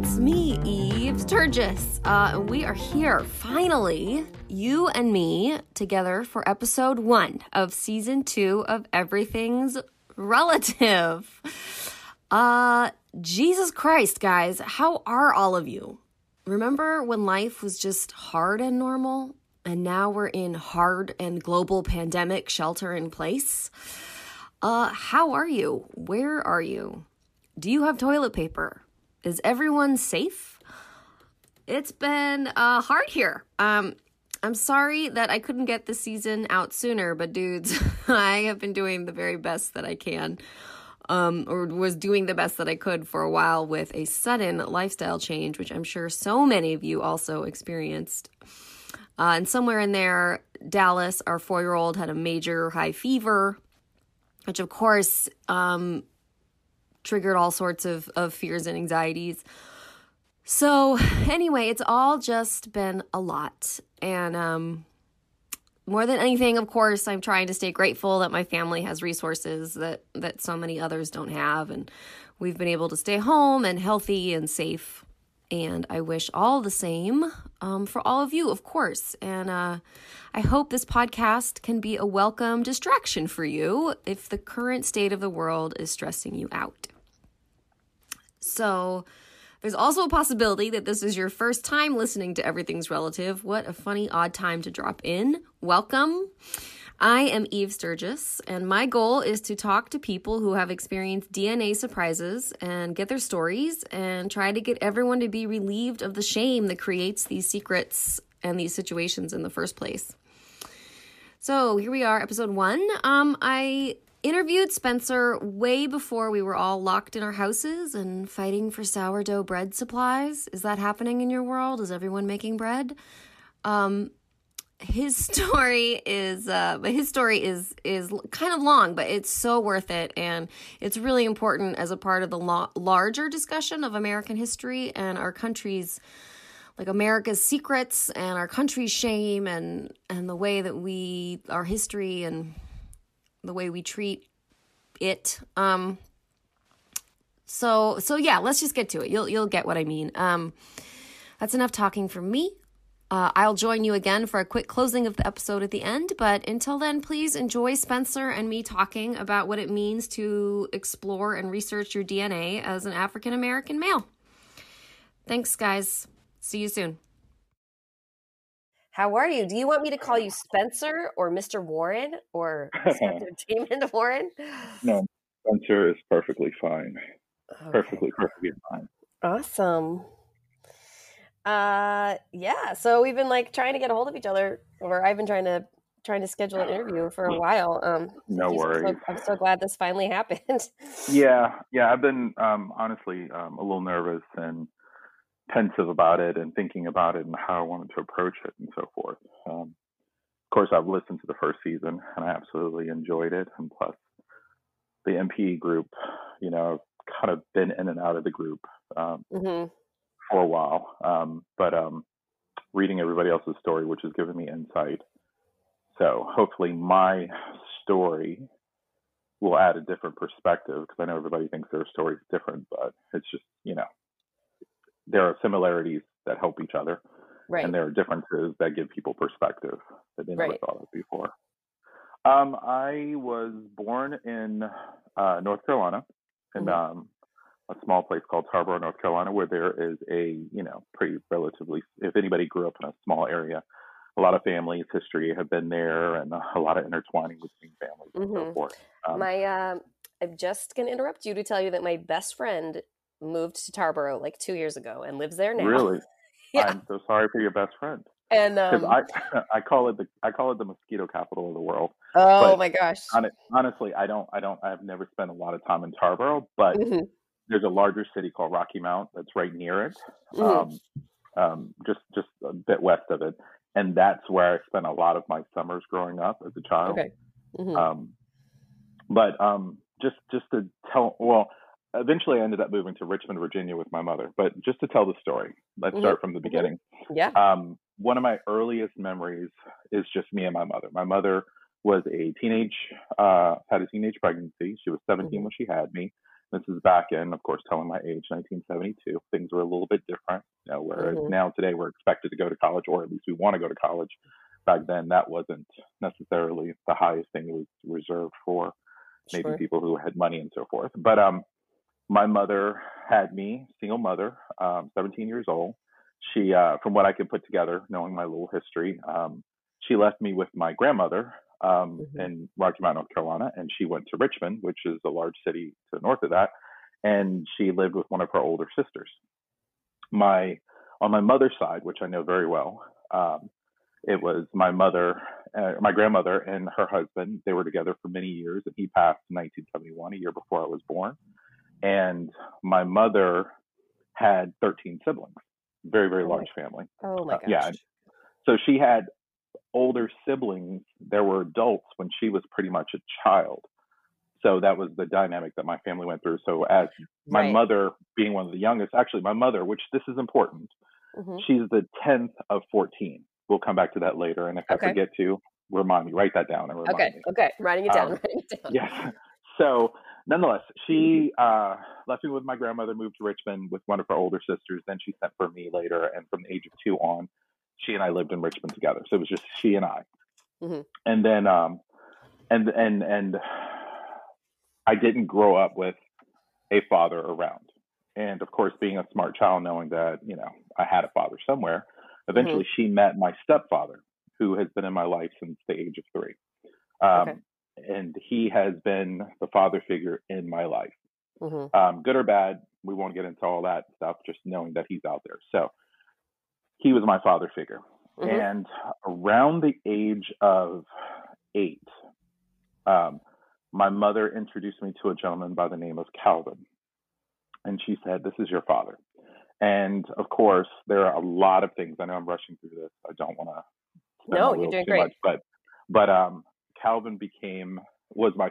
it's me, Eve Sturges. Uh, we are here, finally, you and me, together for episode one of season two of Everything's Relative. Uh, Jesus Christ, guys, how are all of you? Remember when life was just hard and normal? And now we're in hard and global pandemic shelter in place? Uh, how are you? Where are you? Do you have toilet paper? Is everyone safe? It's been uh, hard here. Um, I'm sorry that I couldn't get the season out sooner, but dudes, I have been doing the very best that I can. Um, or was doing the best that I could for a while with a sudden lifestyle change, which I'm sure so many of you also experienced. Uh, and somewhere in there, Dallas, our four year old, had a major high fever, which of course um, triggered all sorts of, of fears and anxieties. So, anyway, it's all just been a lot. And um, more than anything, of course, I'm trying to stay grateful that my family has resources that, that so many others don't have. And we've been able to stay home and healthy and safe. And I wish all the same um, for all of you, of course. And uh, I hope this podcast can be a welcome distraction for you if the current state of the world is stressing you out. So, there's also a possibility that this is your first time listening to Everything's Relative. What a funny, odd time to drop in. Welcome. I am Eve Sturges, and my goal is to talk to people who have experienced DNA surprises and get their stories and try to get everyone to be relieved of the shame that creates these secrets and these situations in the first place. So here we are, episode one. Um, I interviewed Spencer way before we were all locked in our houses and fighting for sourdough bread supplies. Is that happening in your world? Is everyone making bread? Um, his story is uh, but his story is is kind of long, but it's so worth it, and it's really important as a part of the lo- larger discussion of American history and our country's like America's secrets and our country's shame and and the way that we our history and the way we treat it. Um, so so yeah, let's just get to it. You'll you'll get what I mean. Um, that's enough talking from me. Uh, I'll join you again for a quick closing of the episode at the end. But until then, please enjoy Spencer and me talking about what it means to explore and research your DNA as an African American male. Thanks, guys. See you soon. How are you? Do you want me to call you Spencer or Mr. Warren or Spencer Damon Warren? No, Spencer is perfectly fine. Okay. Perfectly, perfectly fine. Awesome. Uh, yeah. So we've been like trying to get a hold of each other, or I've been trying to trying to schedule an interview for a while. Um, no worries. So, I'm so glad this finally happened. yeah, yeah. I've been um, honestly um, a little nervous and pensive about it and thinking about it and how I wanted to approach it and so forth. Um, of course, I've listened to the first season and I absolutely enjoyed it. And plus, the NPE group, you know, kind of been in and out of the group um, mm-hmm. For a while. Um, but um, reading everybody else's story, which has given me insight. So hopefully, my story will add a different perspective because I know everybody thinks their story is different, but it's just, you know, there are similarities that help each other, right. and there are differences that give people perspective that they never right. thought of before. Um, I was born in uh, North Carolina, in mm-hmm. um, a small place called Tarboro, North Carolina, where there is a you know pretty relatively. If anybody grew up in a small area, a lot of families history have been there, and a lot of intertwining between families mm-hmm. and so mm-hmm. forth. Um, my, uh, I'm just gonna interrupt you to tell you that my best friend moved to Tarboro like two years ago and lives there now. Really? yeah. I'm so sorry for your best friend. And um, I I call it the I call it the mosquito capital of the world. Oh but my gosh! honestly, I don't I don't I've never spent a lot of time in Tarboro, but mm-hmm. There's a larger city called Rocky Mount that's right near it, mm-hmm. um, um, just just a bit west of it, and that's where I spent a lot of my summers growing up as a child. Okay. Mm-hmm. Um, but um, just just to tell, well, eventually I ended up moving to Richmond, Virginia with my mother. But just to tell the story, let's mm-hmm. start from the beginning. Yeah. Um, one of my earliest memories is just me and my mother. My mother was a teenage, uh, had a teenage pregnancy. She was 17 mm-hmm. when she had me. This is back in, of course, telling my age, 1972. Things were a little bit different. You know, whereas Mhm. now today we're expected to go to college, or at least we want to go to college. Back then, that wasn't necessarily the highest thing. It was reserved for maybe Sure. people who had money and so forth. But um, my mother had me, single mother, um, 17 years old. She, uh, from what I could put together, knowing my little history, um, she left me with my grandmother um, Mhm. in Rocky Mount, North Carolina, and she went to Richmond, which is a large city to the north of that, and she lived with one of her older sisters. My on my mother's side, which I know very well, um, it was my mother, uh, my grandmother, and her husband. They were together for many years, and he passed in 1971, a year before I was born. And my mother had 13 siblings, very very Oh my- large family. Oh my Uh, gosh. yeah, So she had older siblings. There were adults when she was pretty much a child. So that was the dynamic that my family went through. So as my Right. mother being one of the youngest, actually my mother, which this is important, Mhm. she's the 10th of 14. We'll come back to that later. And if Okay. I forget to, remind me, write that down and remind Okay. me. Okay. Writing it down. Um, writing it down. Yes. So nonetheless, she uh, left me with my grandmother, moved to Richmond with one of her older sisters. Then she sent for me later. And from the age of two on, she and I lived in Richmond together. So it was just she and I. Mhm. And then, um, and, and, and I didn't grow up with a father around. And of course, being a smart child, knowing that, you know, I had a father somewhere, eventually she met my stepfather, who has been in my life since the age of three. Um, Okay. And he has been the father figure in my life, Mhm. um, good or bad. We won't get into all that stuff, just knowing that he's out there. So he was my father figure. Mhm. And around the age of eight, um, my mother introduced me to a gentleman by the name of Calvin. And she said, This is your father. And of course, there are a lot of things. I know I'm rushing through this. I don't want to. No, you're doing great. Much, but but um, Calvin became was my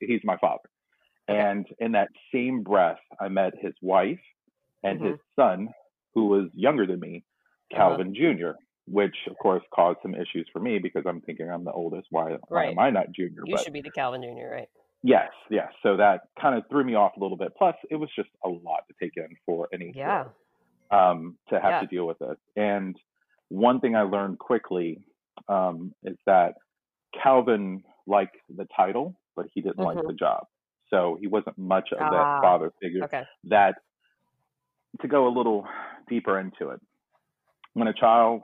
he's my father. Okay. And in that same breath, I met his wife and Mhm. his son, who was younger than me, Uh-huh. Calvin Jr., which of course caused some issues for me because I'm thinking I'm the oldest. Why, why am I not junior? You but should be the Calvin Jr., right? yes, yes. So that kind of threw me off a little bit. Plus, it was just a lot to take in for any Yeah. um, to have Yeah. to deal with it. And one thing I learned quickly um, is that Calvin liked the title, but he didn't like Mhm. the job. So he wasn't much of Ah, that father figure Okay. that to go a little deeper into it, when a child,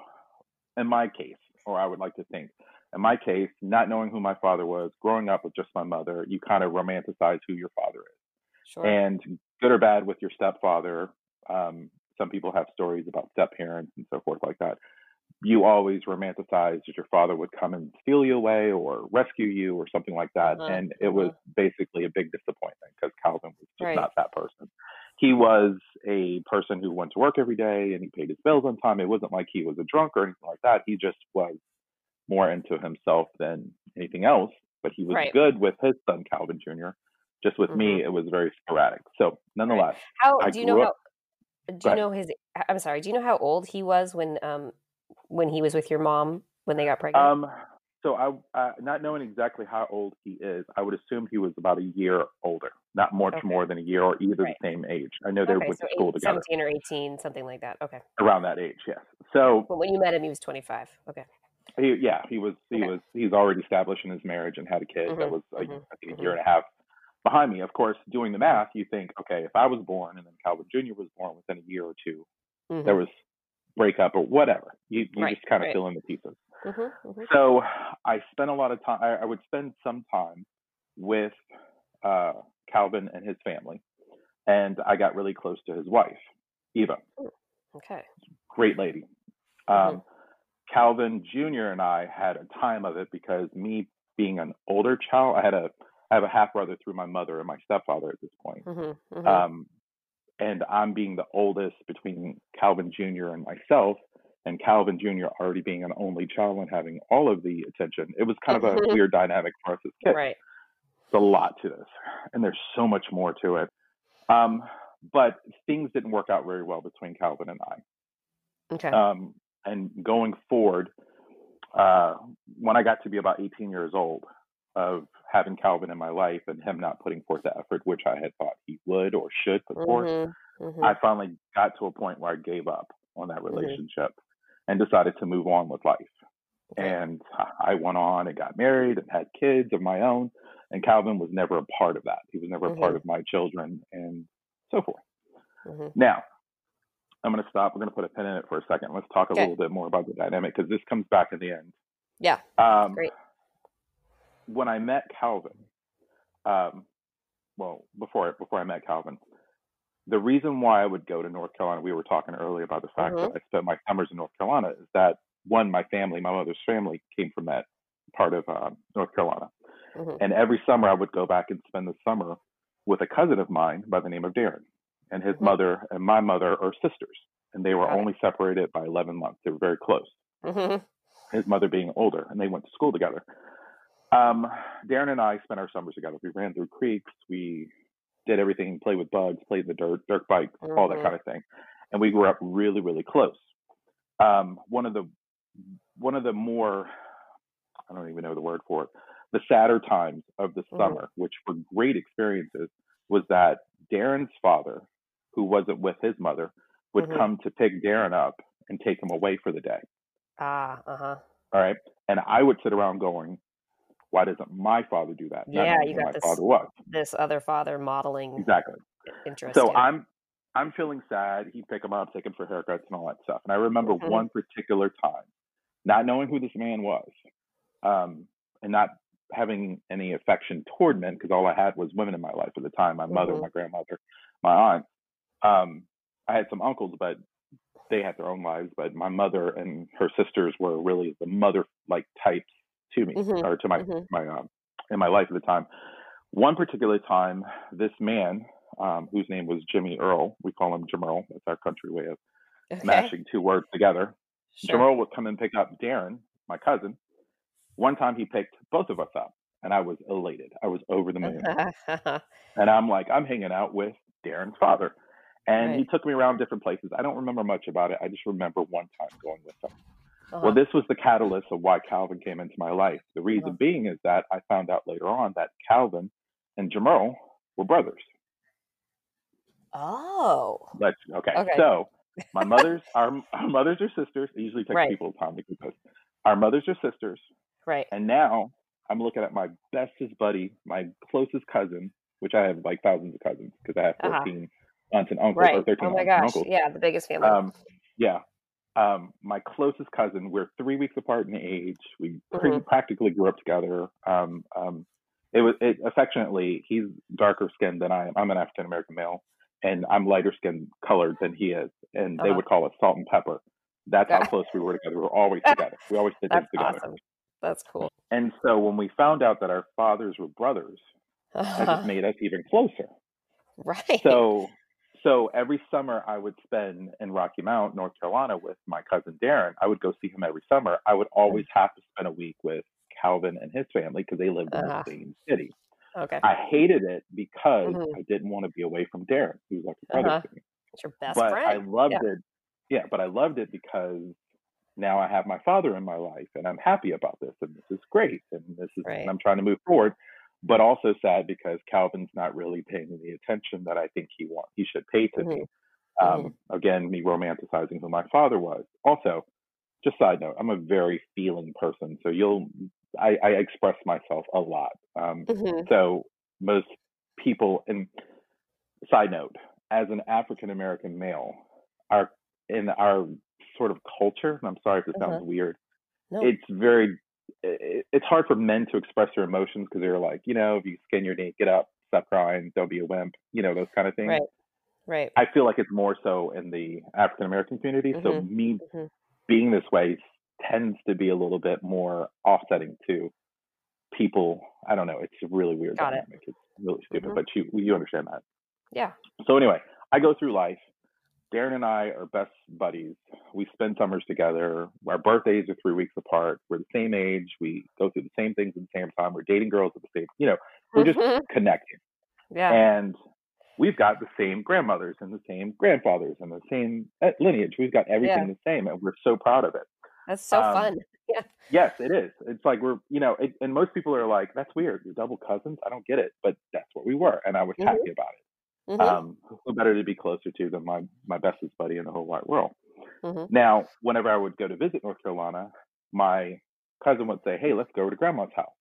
in my case, or I would like to think, in my case, not knowing who my father was, growing up with just my mother, you kind of romanticize who your father is. Sure. And good or bad with your stepfather, um, some people have stories about step parents and so forth like that. You always romanticized that your father would come and steal you away or rescue you or something like that. Mhm, And it was basically a big disappointment because Calvin was just Right. not that person. He was a person who went to work every day and he paid his bills on time. It wasn't like he was a drunk or anything like that. He just was more into himself than anything else. But he was Right. good with his son Calvin Jr. Just with me, Mhm. it was very sporadic. So nonetheless, How I do you know grew how? up- Do you know his? I'm sorry. Do you know how old he was when um when he was with your mom when they got pregnant? Um, so I, uh, not knowing exactly how old he is, I would assume he was about a year older, not much Okay. more than a year or either Right. the same age. I know they okay, went so to school eight, together 17 or 18, something like that. Okay. around that age. Yes. So But when you met him, he was 25. Okay. he, yeah, he was he Okay. was he's already established in his marriage and had a kid that Mhm, was a, mhm, I think a year and a half behind me. Of course, doing the math, you think, okay, if I was born and then Calvin Jr. was born within a year or 2 Mhm, there was breakup or whatever. You you Right, just kind of right. fill in the pieces. mhm, mhm. So I spent a lot of time. I, I would spend some time with uh, Calvin and his family, and I got really close to his wife, Eva. Okay. Great lady. Um, Calvin Jr. and I had a time of it because me being an older child, I had a I have a half brother through my mother and my stepfather at this point. Mhm, mhm. Um, and I'm being the oldest between Calvin Jr. and myself, and Calvin Jr. already being an only child and having all of the attention. It was kind of a Mhm. weird dynamic for us as kids. right. It's a lot to this, and there's so much more to it. Um, but things didn't work out very well between Calvin and I. Okay. Um, and going forward, uh, when I got to be about 18 years old, of having Calvin in my life and him not putting forth the effort which I had thought he would or should put forth, Mm-hmm. Mm-hmm. I finally got to a point where I gave up on that Mhm. relationship and decided to move on with life. Okay. And I went on and got married and had kids of my own. And Calvin was never a part of that. He was never a part Mhm. of my children and so forth. hmm Now, I'm going to stop. We're going to put a pin in it for a second. Let's talk a Okay. little bit more about the dynamic because this comes back in the end. Yeah. Um, Great. When I met Calvin, um, well, before before I met Calvin, the reason why I would go to North Carolina, we were talking earlier about the fact Mhm. that I spent my summers in North Carolina, is that one, my family, my mother's family, came from that part of uh, North Carolina, hmm and every summer I would go back and spend the summer with a cousin of mine by the name of Darren, and his Mhm. mother and my mother are sisters, and they were Got it. only separated by 11 months. They were very close hmm his mother being older, and they went to school together. Um, Darren and I spent our summers together. We ran through creeks, we did everything, played with bugs, played in the dirt, dirt bikes, all that Mhm. kind of thing, and we grew up really, really close. Um, one of the one of the more I don't even know the word for it, the sadder times of the Mhm. summer, which were great experiences, was that Darren's father, who wasn't with his mother, would Mhm. come to pick Darren up and take him away for the day. Ah. Uh huh. All right. And I would sit around going, why doesn't my father do that? Not Yeah, you got my this father was. this other father modeling Exactly. interest. So. I'm I'm feeling sad. He'd pick him up, take him for haircuts and all that stuff. And I remember Mhm. one particular time, not knowing who this man was, um, and not having any affection toward men, because all I had was women in my life at the time, my mother, Mhm. my grandmother, my aunt. Um, I had some uncles, but they had their own lives. But my mother and her sisters were really the mother like types to me Mhm. or to my Mhm. my um in my life at the time. One particular time, this man, um, whose name was Jimmy Earl, we call him Jamerl. That's our country way of okay. mashing two words together. Sure. Earl would come and pick up Darren, my cousin. One time he picked both of us up, and I was elated. I was over the moon. And I'm like, I'm hanging out with Darren's father. And he took me around different places. I don't remember much about it. I just remember one time going with him. Uh-huh. Well, this was the catalyst of why Calvin came into my life. The reason Uh-huh. being is that I found out later on that Calvin and Jamerl were brothers. oh. Let's okay. Okay. So my mother's our, our mothers are sisters. It usually takes Right. people time to get this. Our mothers are sisters, Right. and now I'm looking at my bestest buddy, my closest cousin, which I have like thousands of cousins because I have Uh-huh. 14 aunts and uncles or Right. 13 Oh my gosh. Yeah, the biggest family. Um, yeah. Um, my closest cousin, we're three weeks apart in age. We pre- Mhm. practically grew up together. Um, um, it was it, affectionately, he's darker skinned than I am. I'm an African American male, and I'm lighter skinned colored than he is. And they Uh-huh. would call us salt and pepper. That's how close we were together. We were always together. We always did things together. awesome. That's cool. And so when we found out that our fathers were brothers, that just made us even closer. right. So so every summer I would spend in Rocky Mount, North Carolina with my cousin Darren. I would go see him every summer. I would always have to spend a week with Calvin and his family because they lived in Uh-huh. the same city. okay. I hated it because Mhm. I didn't want to be away from Darren, who was like a brother Uh-huh. to me. It's your best friend. but I loved Yeah. it. Yeah, but I loved it because now I have my father in my life and I'm happy about this and this is great and this is Right. and I'm trying to move forward. But also sad because Calvin's not really paying me the attention that I think he want he should pay to me. Um, Again, me romanticizing who my father was. Also, just side note, I'm a very feeling person, so you'll I, I express myself a lot. Um, Mhm. so most people, and side note, as an African American male, our in our sort of culture, and I'm sorry if this sounds Uh-huh. weird, No. it's very it, it's hard for men to express their emotions because they're like, you know, if you skin your knee, get up, stop crying, don't be a wimp, you know, those kind of things. Right. Right. I feel like it's more so in the African American community. So Mhm. me Mhm. being this way tends to be a little bit more offsetting to people. I don't know. It's a really weird Got it. dynamic. It's really stupid, Mhm. but you you understand that. Yeah. So anyway, I go through life. Darren and I are best buddies. We spend summers together. Our birthdays are three weeks apart. We're the same age. We go through the same things at the same time. We're dating girls at the same, you know, we're just Mhm. connected. Yeah. And we've got the same grandmothers and the same grandfathers and the same uh, lineage. We've got everything Yeah. the same, and we're so proud of it. That's so um, fun. Yeah. Yes, it is. It's like we're, you know, it, and most people are like, "That's weird. You're double cousins." I don't get it, but that's what we were, and I was Mhm. happy about it. Mhm. Um, who better to be closer to than my my bestest buddy in the whole wide world? Mhm. Now, whenever I would go to visit North Carolina, my cousin would say, "Hey, let's go to Grandma's house,"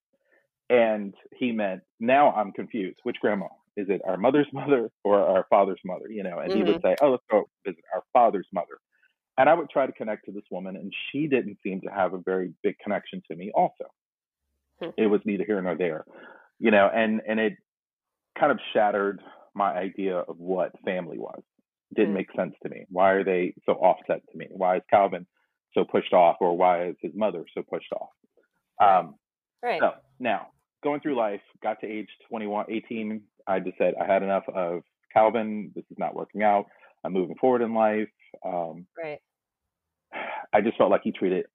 and he meant, "Now I'm confused. Which grandma? Is it our mother's mother or our father's mother?" You know, and he would say, "Oh, let's go visit our father's mother." And I would try to connect to this woman, and she didn't seem to have a very big connection to me. Also, Hmm. it was neither here nor there, you know, and and it kind of shattered my idea of what family was. Didn't Hmm. make sense to me. Why are they so offset to me? Why is Calvin so pushed off, or why is his mother so pushed off? Right. Um, Right. so now, going through life, got to age 21, 18, I just said I had enough of Calvin. This is not working out. I'm moving forward in life. Um, Right. I just felt like he treated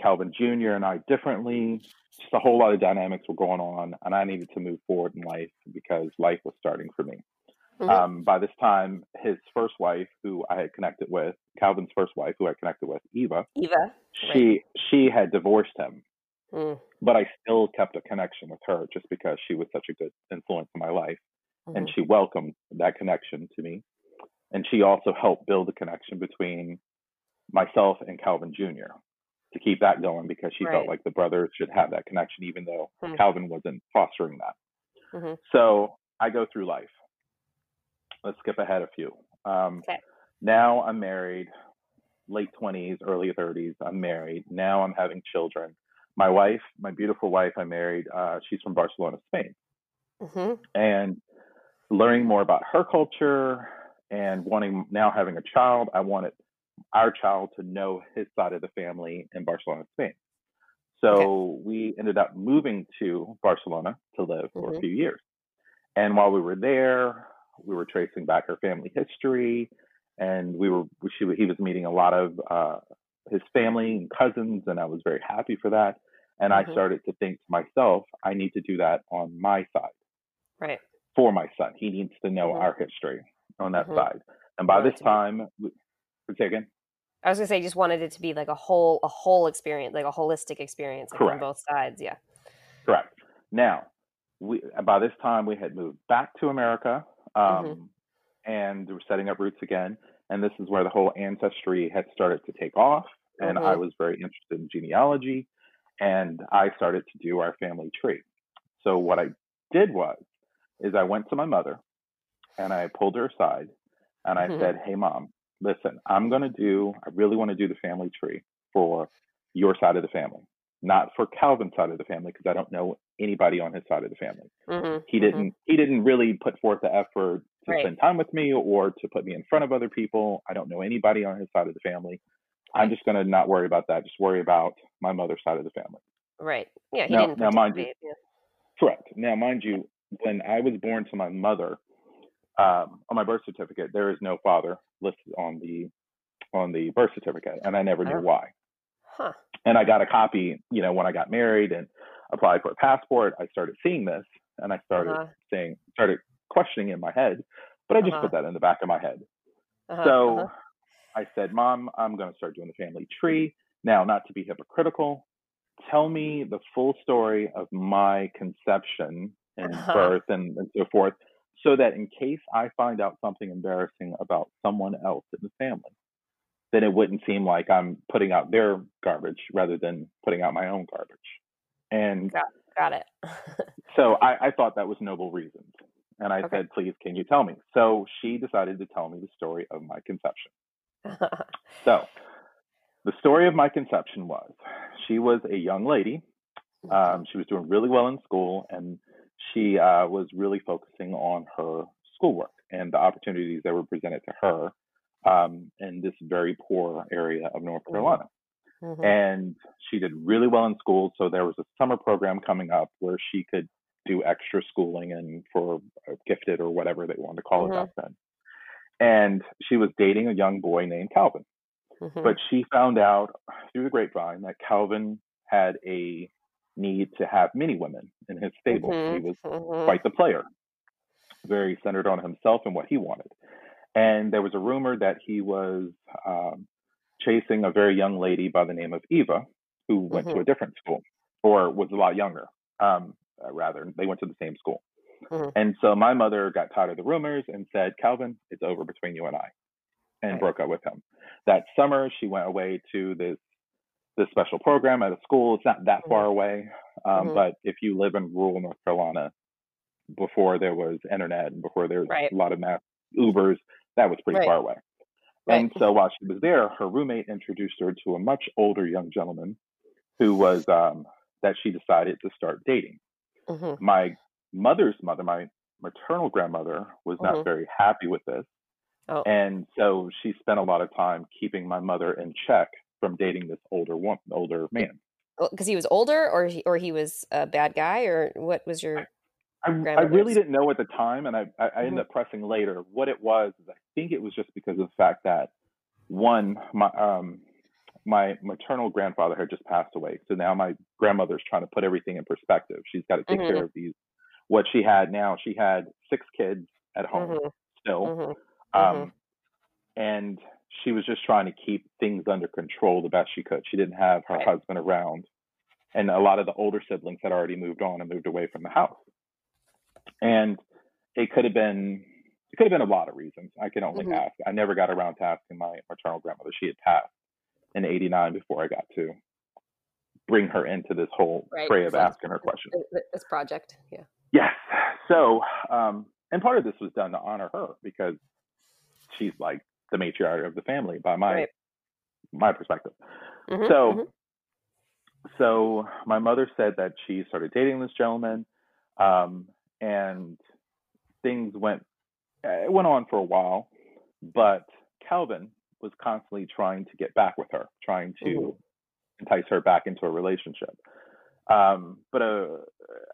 Calvin Jr. and I differently. Just a whole lot of dynamics were going on, and I needed to move forward in life because life was starting for me. Mhm. Um, by this time, his first wife, who I had connected with, Calvin's first wife, who I connected with, Eva, Eva. she she had divorced him, Mm. but I still kept a connection with her just because she was such a good influence in my life, and Mhm. she welcomed that connection to me, and she also helped build a connection between myself and Calvin Jr. to keep that going because she Right. felt like the brothers should have that connection, even though Hmm. Calvin wasn't fostering that. Mhm. So I go through life. Let's skip ahead a few. Um, Okay. Now I'm married, late 20s, early 30s. I'm married. Now I'm having children. My wife, my beautiful wife, I married. Uh, she's from Barcelona, Spain, Mhm. and learning more about her culture and wanting now having a child. I wanted our child to know his side of the family in Barcelona, Spain. So we ended up moving to Barcelona to live for a Mhm. few years. And while we were there, we were tracing back her family history, and we were she, he was meeting a lot of uh, his family and cousins, and I was very happy for that. And I Mhm. started to think to myself, I need to do that on my side Right. for my son. He needs to know Mhm. our history on that Mhm. side. And by this time, say again. I was gonna say, you just wanted it to be like a whole, a whole experience, like a holistic experience like, on both sides. Yeah. Correct. Now, we by this time we had moved back to America, um, and we were setting up roots again. And this is where the whole ancestry had started to take off. And I Mhm. was very interested in genealogy, and I started to do our family tree. So what I did was, is I went to my mother, and I pulled her aside, and I Mhm. said, "Hey, mom, listen, I'm going to do. I really want to do the family tree for your side of the family." Not for Calvin's side of the family because I don't know anybody on his side of the family Mhm. he Mhm. didn't he didn't really put forth the effort to Right. spend time with me or to put me in front of other people i don't know anybody on his side of the family i'm just going to not worry about that just worry about my mother's side of the family Right. Yeah. He Now- didn't now, mind you- Yeah. correct now mind you when i was born to my mother um, on my birth certificate there is no father listed on the on the birth certificate and i never knew Oh. why Huh. and I got a copy, you know, when I got married and applied for a passport. I started seeing this, and I started Uh-huh. saying, started questioning in my head, but I just Uh-huh. put that in the back of my head. Uh-huh. so uh-huh. I said, Mom, I'm going to start doing the family tree now. Not to be hypocritical, tell me the full story of my conception and Uh-huh. birth and, and so forth, so that in case I find out something embarrassing about someone else in the family, then it wouldn't seem like I'm putting out their garbage rather than putting out my own garbage. And Got it. so I, I thought that was noble reasons. And I Okay. said, please, can you tell me? So she decided to tell me the story of my conception. So the story of my conception was she was a young lady. Um, she was doing really well in school, and she uh, was really focusing on her schoolwork and the opportunities that were presented to her um, in this very poor area of North Mhm. Carolina. Mhm. And she did really well in school. So there was a summer program coming up where she could do extra schooling and for uh, gifted or whatever they wanted to call Mhm. it back then. And she was dating a young boy named Calvin. Mhm. But she found out through the grapevine that Calvin had a need to have many women in his stable. He Mhm. was Mhm. quite the player, very centered on himself and what he wanted. And there was a rumor that he was um, chasing a very young lady by the name of Eva, who went Mm-hmm. to a different school or was a lot younger. Um, uh, rather, they went to the same school. Mhm. And so my mother got tired of the rumors and said, Calvin, it's over between you and I, and Right. broke up with him. That summer, she went away to this this special program at a school. It's not that far away, um, Mhm. but if you live in rural North Carolina, before there was internet and before there was Right. a lot of mass Ubers, that was pretty Right. far away. Right. And so while she was there, her roommate introduced her to a much older young gentleman who was um, that she decided to start dating. hmm My mother's mother, my maternal grandmother, was not Mhm. very happy with this. Oh. And so she spent a lot of time keeping my mother in check from dating this older woman, older man. Because he was older, or he, or he was a bad guy, or what was your? I, I really didn't know at the time, and I, I, I ended Mhm. up pressing later. What it was, is I think it was just because of the fact that one, my um, my maternal grandfather had just passed away, so now my grandmother's trying to put everything in perspective. She's got to take Mhm. care of these. What she had now, she had six kids at home Mhm, still, mhm, um, and she was just trying to keep things under control the best she could. She didn't have her Right. husband around, and a lot of the older siblings had already moved on and moved away from the house. And it could have been it could have been a lot of reasons. I can only Mhm. ask. I never got around to asking my maternal grandmother. She had passed in '89 before I got to bring her into this whole Right. fray of So- asking her questions. Th- th- This project, yeah. Yes. So, um, and part of this was done to honor her because she's like the matriarch of the family by my Right. my perspective. Mhm, So, mhm. so my mother said that she started dating this gentleman, um, and things went it went on for a while, but Calvin was constantly trying to get back with her, trying to Mhm. entice her back into a relationship. Um, but uh,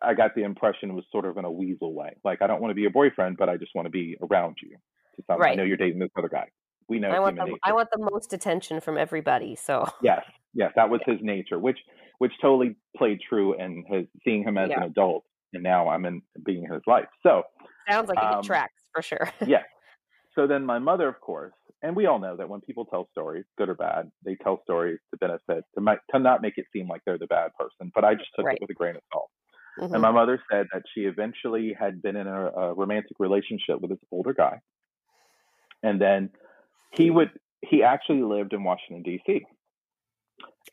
I got the impression it was sort of in a weasel way. Like, I don't want to be your boyfriend, but I just want to be around you. To some, I know you're dating this other guy. We know I want the. I want the most attention from everybody. So Yes, yes, that was his nature, which which totally played true and his seeing him as an adult, and now I'm in being in his life. So sounds like it Um, tracks for sure. yes, so then my mother, of course, and we all know that when people tell stories, good or bad, they tell stories to benefit to make, to not make it seem like they're the bad person. But I just took Right. it with a grain of salt. Mhm, And my mother said that she eventually had been in a, a romantic relationship with this older guy. And then he would, he actually lived in Washington, D.C.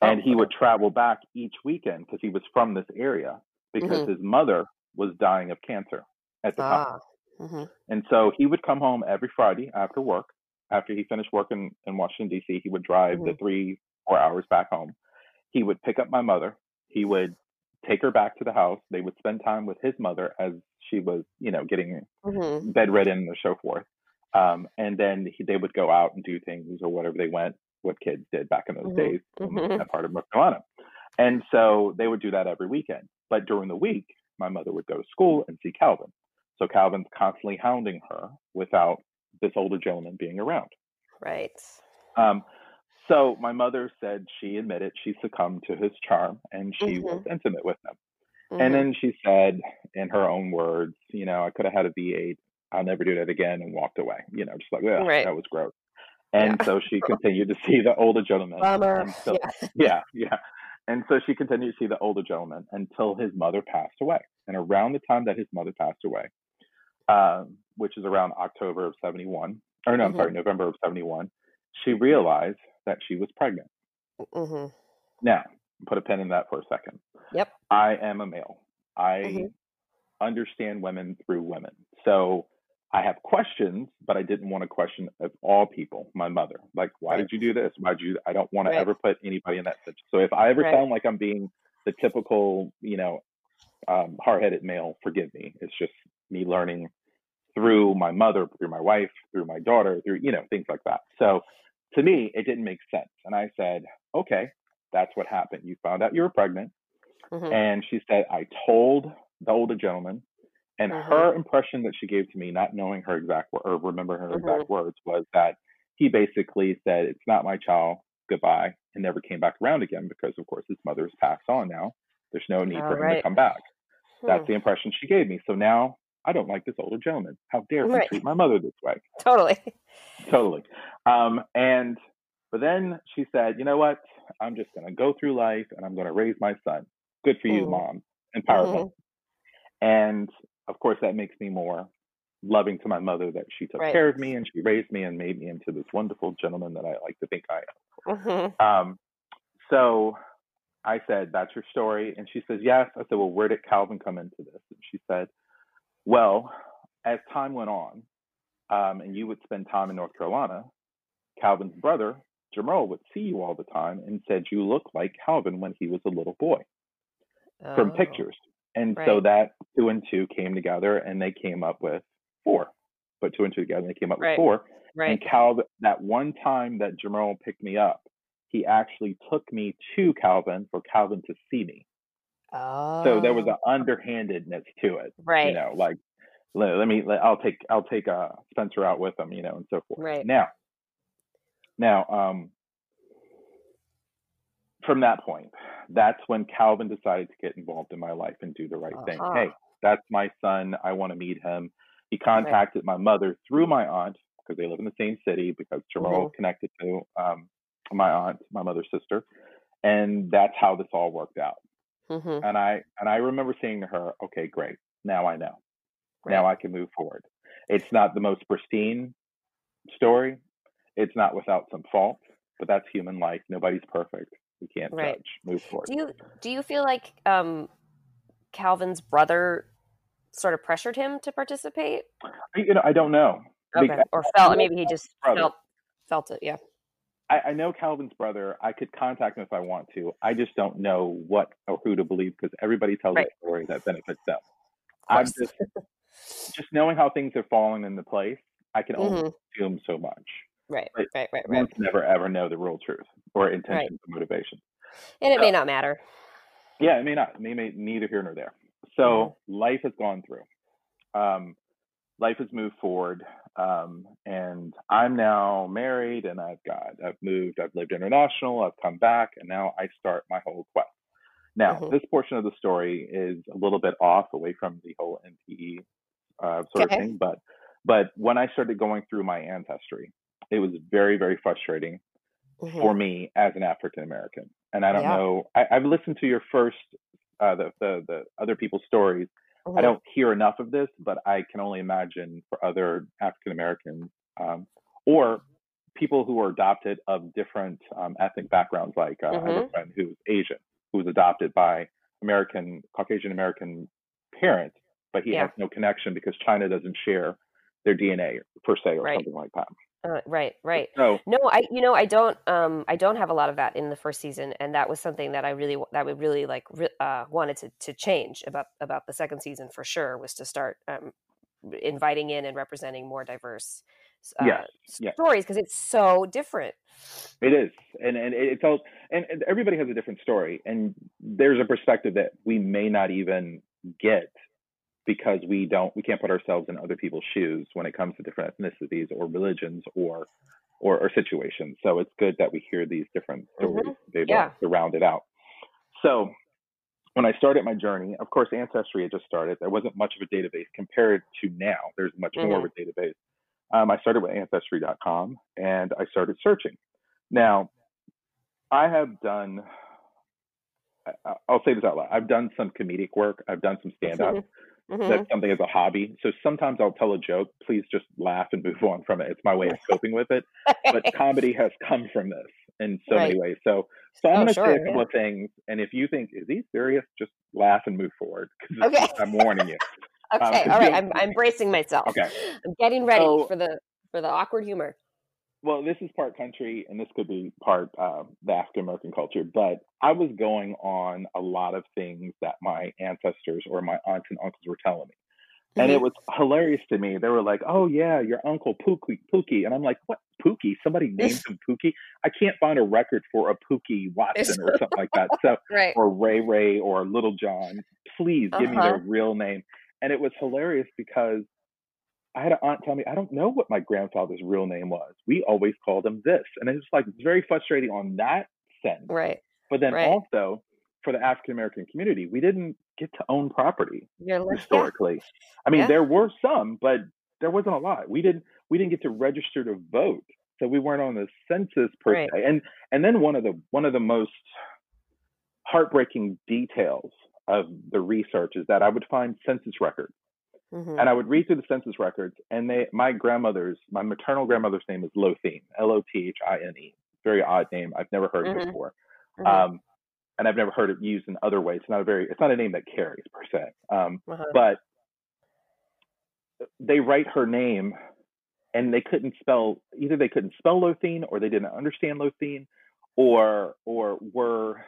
And Oh, he would travel back each weekend because he was from this area because Mhm. his mother was dying of cancer at the time. Ah. mhm, And so he would come home every Friday after work. After he finished working in Washington, D.C., he would drive the Mhm. three, four hours back home. He would pick up my mother. He would take her back to the house. They would spend time with his mother as she was, you know, getting mhm, bedridden and so forth. Um, and then he, they would go out and do things or whatever they went, what kids did back in those Mhm, days in mhm. that part of North Carolina. And so they would do that every weekend. But during the week, my mother would go to school and see Calvin. So Calvin's constantly hounding her without this older gentleman being around. Right. Um, so my mother said she admitted she succumbed to his charm and she was intimate with him. Mhm, And then she said, in her own words, you know, I could have had a V8. I'll never do that again, and walked away. You know, just like, "Ugh, Right. that was gross. And Yeah. so she continued to see the older gentleman. bummer. Yeah. yeah, yeah. And so she continued to see the older gentleman until his mother passed away. And around the time that his mother passed away, um, which is around October of 71, or no, I'm Mhm. sorry, November of 71, she realized that she was pregnant. hmm Now, put a pin in that for a second. Yep. I am a male. I Mhm. understand women through women. So I have questions, but I didn't want to question of all people, my mother. Like, why Right. did you do this? Why did you? I don't want to Right. ever put anybody in that situation. So if I ever Right. sound like I'm being the typical, you know, um, hard-headed male, forgive me. It's just me learning through my mother, through my wife, through my daughter, through you know things like that. So to me, it didn't make sense, and I said, okay, that's what happened. You found out you were pregnant. Mhm. And she said, I told the older gentleman, and Mhm. her impression that she gave to me, not knowing her exact or remember her Mhm. exact words, was that he basically said, It's not my child, goodbye, and never came back around again because, of course, his mother's passed on now. There's no need for him to come back. That's Hmm. the impression she gave me. So now I don't like this older gentleman. How dare he Right. treat my mother this way? Totally. totally. Um, and but then she said, you know what? I'm just going to go through life and I'm going to raise my son. Good for you, Mhm. mom. Empowerment. Mhm. And of course, that makes me more loving to my mother that she took Right. care of me and she raised me and made me into this wonderful gentleman that I like to think I am. Mhm. Um, so I said, That's your story. And she says, Yes. I said, Well, where did Calvin come into this? And she said, Well, as time went on, um, and you would spend time in North Carolina, Calvin's brother, Jamerl, would see you all the time and said, You look like Calvin when he was a little boy from Oh, pictures. And so that two and two came together and they came up with four. Put two and two together and they came up Right. with four. And Right. Calvin, that one time that Jamerl picked me up, he actually took me to Calvin for Calvin to see me. Oh. So there was an underhandedness to it, right. you know, like let, let me, let, I'll take, I'll take uh, Spencer out with him, you know, and so forth. Right. Now, now, um, from that point, that's when Calvin decided to get involved in my life and do the right thing. Uh-huh. Hey, that's my son. I want to meet him. He contacted my mother through my aunt because they live in the same city because Jamerl Mhm. connected to um, my aunt, my mother's sister, and that's how this all worked out. Mhm. And I and I remember saying to her, "Okay, great. Now I know. Now I can move forward. It's not the most pristine story. It's not without some faults, but that's human life. Nobody's perfect. We can't Right. judge. Move forward. Do you do you feel like um, Calvin's brother sort of pressured him to participate? you know, I don't know. Okay. Because Or felt maybe he just brother. felt felt it. Yeah. I, I know Calvin's brother. I could contact him if I want to. I just don't know what or who to believe because everybody tells Right. a story that benefits them. I'm just just knowing how things are falling into place. I can only Mhm. assume so much. Right. Right. Right. Right. Right. never ever know the real truth or intentions or motivation. And it may not matter. Yeah, it may not. It may, may neither here nor there. So life has gone through. Um, life has moved forward, um, and I'm now married, and I've got, I've moved, I've lived international, I've come back, and now I start my whole quest. Now, Mhm. this portion of the story is a little bit off, away from the whole NPE uh, sort Okay. of thing, but but when I started going through my ancestry, it was very, very frustrating Mhm. for me as an African American. And I don't Yeah. know. I, I've listened to your first, uh, the, the the other people's stories. I Mhm. don't hear enough of this, but I can only imagine for other African Americans um, or people who are adopted of different um, ethnic backgrounds. Like uh, I have a Mhm. friend who's Asian, who was adopted by American Caucasian American parents, but he Yeah. has no connection because China doesn't share their DNA per se or Right. something like that. Uh, right. Right. So No, I you know I don't um I don't have a lot of that in the first season, and that was something that I really that would really like uh, wanted to to change about about the second season for sure was to start um inviting in and representing more diverse uh, Yes, yes. stories because it's so different. It is, and and it's all, and, and everybody has a different story, and there's a perspective that we may not even get because we don't, we can't put ourselves in other people's shoes when it comes to different ethnicities or religions or or, or situations. So it's good that we hear these different stories Mhm. to, Yeah. to round it out. So when I started my journey, of course, Ancestry had just started. There wasn't much of a database compared to now. There's much more of a database. Um, I started with Ancestry.com and I started searching. Now, I have done, I'll say this out loud. I've done some comedic work. I've done some stand up. Mhm. That's something as a hobby. So sometimes I'll tell a joke. Please just laugh and move on from it. It's my way of coping with it. But comedy has come from this in so many ways. So, so I'm Oh, going to sure, say a yeah. couple of things. And if you think, is he serious? Just laugh and move forward. Okay. I'm warning you. Okay, Um, all right. I'm I'm bracing myself. Okay. I'm getting ready So- for the for the awkward humor. Well, this is part country and this could be part uh, the African American culture, but I was going on a lot of things that my ancestors or my aunts and uncles were telling me. And it Mhm. was hilarious to me. They were like, "Oh yeah, your uncle Pookie, Pookie," and I'm like, "What Pookie? Somebody named him Pookie? I can't find a record for a Pookie Watson or something like that." So, right. or Ray Ray or Little John. Please give me Uh-huh. their real name. And it was hilarious because I had an aunt tell me, I don't know what my grandfather's real name was. We always called him this. And it's like it's very frustrating on that sense. Right. But then Right. also for the African American community, we didn't get to own property You're yeah. historically. I mean, Yeah. there were some, but there wasn't a lot. We didn't we didn't get to register to vote so we weren't on the census per Right. se. And and then one of the one of the most heartbreaking details of the research is that I would find census records Mhm. and I would read through the census records, and they, my grandmother's, my maternal grandmother's name is Lothine, L O T H I N E. Very odd name. I've never heard Mhm. it before, Mhm. um, and I've never heard it used in other ways. It's not a very, it's not a name that carries per se. Um, Uh-huh. but they write her name, and they couldn't spell either. They couldn't spell Lothine, or they didn't understand Lothine, or or were.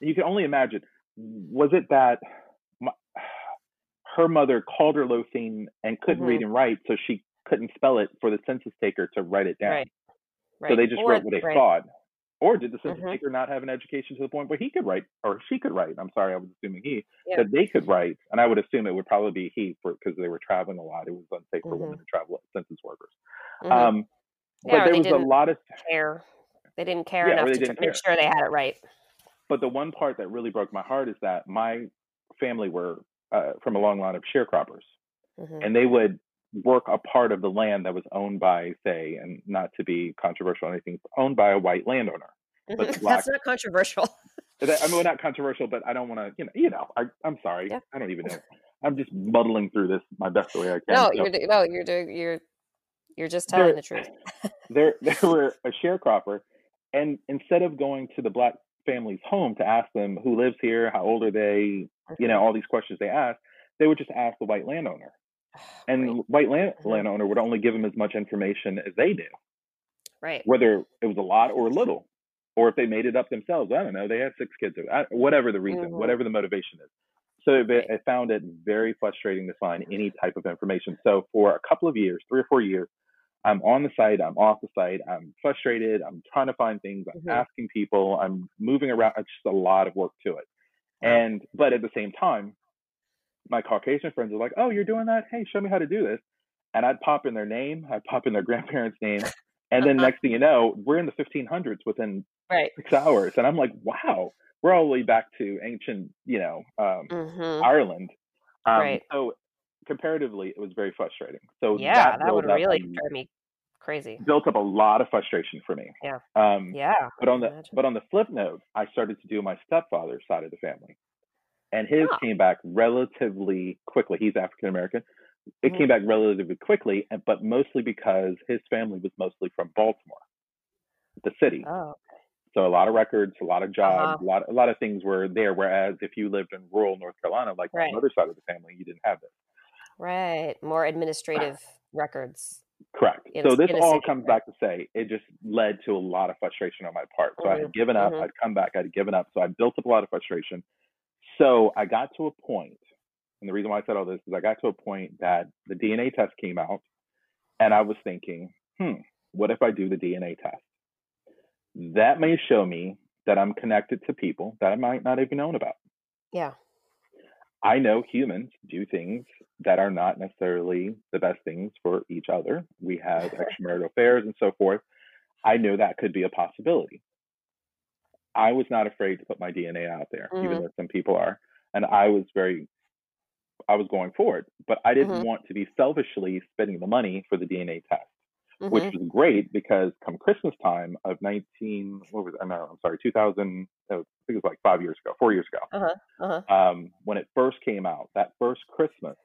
You can only imagine. Was it that her mother called her Lothine and couldn't read Mhm. and write, so she couldn't spell it for the census taker to write it down. Right. Right. So they just Or- wrote what they right. thought. Or did the census Mhm. taker not have an education to the point where he could write, or she could write? I'm sorry, I was assuming he Yeah. that they could write, and I would assume it would probably be he for because they were traveling a lot. It was unsafe for women to travel as census workers. Mhm. Um, Yeah, but there was a lot of care. They didn't care Yeah, enough to make care. sure they had it right. but the one part that really broke my heart is that my family were uh, from a long line of sharecroppers, Mhm. and they would work a part of the land that was owned by, say, and not to be controversial or anything, owned by a white landowner. black- That's not controversial. I mean, not controversial, but I don't want to, you know, you know. I, I'm sorry, Yeah. I don't even know. I'm just muddling through this my best way I can. No, so- you're no, you're doing you're you're just There- telling the truth. there there were a sharecropper and instead of going to the black family's home to ask them who lives here how old are they you know all these questions they ask they would just ask the white landowner and the right. white land, Mhm. landowner would only give them as much information as they do right. whether it was a lot or little or if they made it up themselves i don't know they had six kids or whatever the reason Mhm. whatever the motivation is so it, Right. I found it very frustrating to find any type of information so for a couple of years three or four years I'm on the site, I'm off the site, I'm frustrated, I'm trying to find things, I'm Mhm. asking people, I'm moving around. It's just a lot of work to it. Wow. And but at the same time, my Caucasian friends are like, "Oh, you're doing that? Hey, show me how to do this." And I'd pop in their name, I'd pop in their grandparents' name, and then next thing you know, we're in the 1500s within Right. six hours, and I'm like, "Wow, we're all the way back to ancient, you know, um, hmm Ireland." Um, Right. So comparatively, it was very frustrating. So Yeah, that, built would really drive me crazy. built up a lot of frustration for me. Yeah. Um, Yeah. but on the imagine. but on the flip note, I started to do my stepfather's side of the family, and his came back relatively quickly. He's African American. It Mhm. came back relatively quickly, but mostly because his family was mostly from Baltimore, the city. Oh, So a lot of records, a lot of jobs, Uh-huh. a lot a lot of things were there. Whereas if you lived in rural North Carolina, like Right. my mother's side of the family, you didn't have this. Right. More administrative records. Correct. In a- so this all comes back to say it just led to a lot of frustration on my part. So I had Mhm, given up. mhm. I'd come back. I'd given up. So I built up a lot of frustration. So I got to a point, and the reason why I said all this is I got to a point that the DNA test came out, and I was thinking, hmm, what if I do the DNA test? That may show me that I'm connected to people that I might not even known about. Yeah. I know humans do things that are not necessarily the best things for each other. We have extramarital affairs and so forth. I know that could be a possibility. I was not afraid to put my DNA out there, even Mhm. though some people are. And I was very, I was going forward, but I didn't Mhm. want to be selfishly spending the money for the DNA test, which Mhm. was great because come Christmas time of 19, what was? No, I'm sorry, 2000, uh, I think it was like five years ago, four years ago Uh-huh. Uh-huh. um, when it first came out, that first Christmas,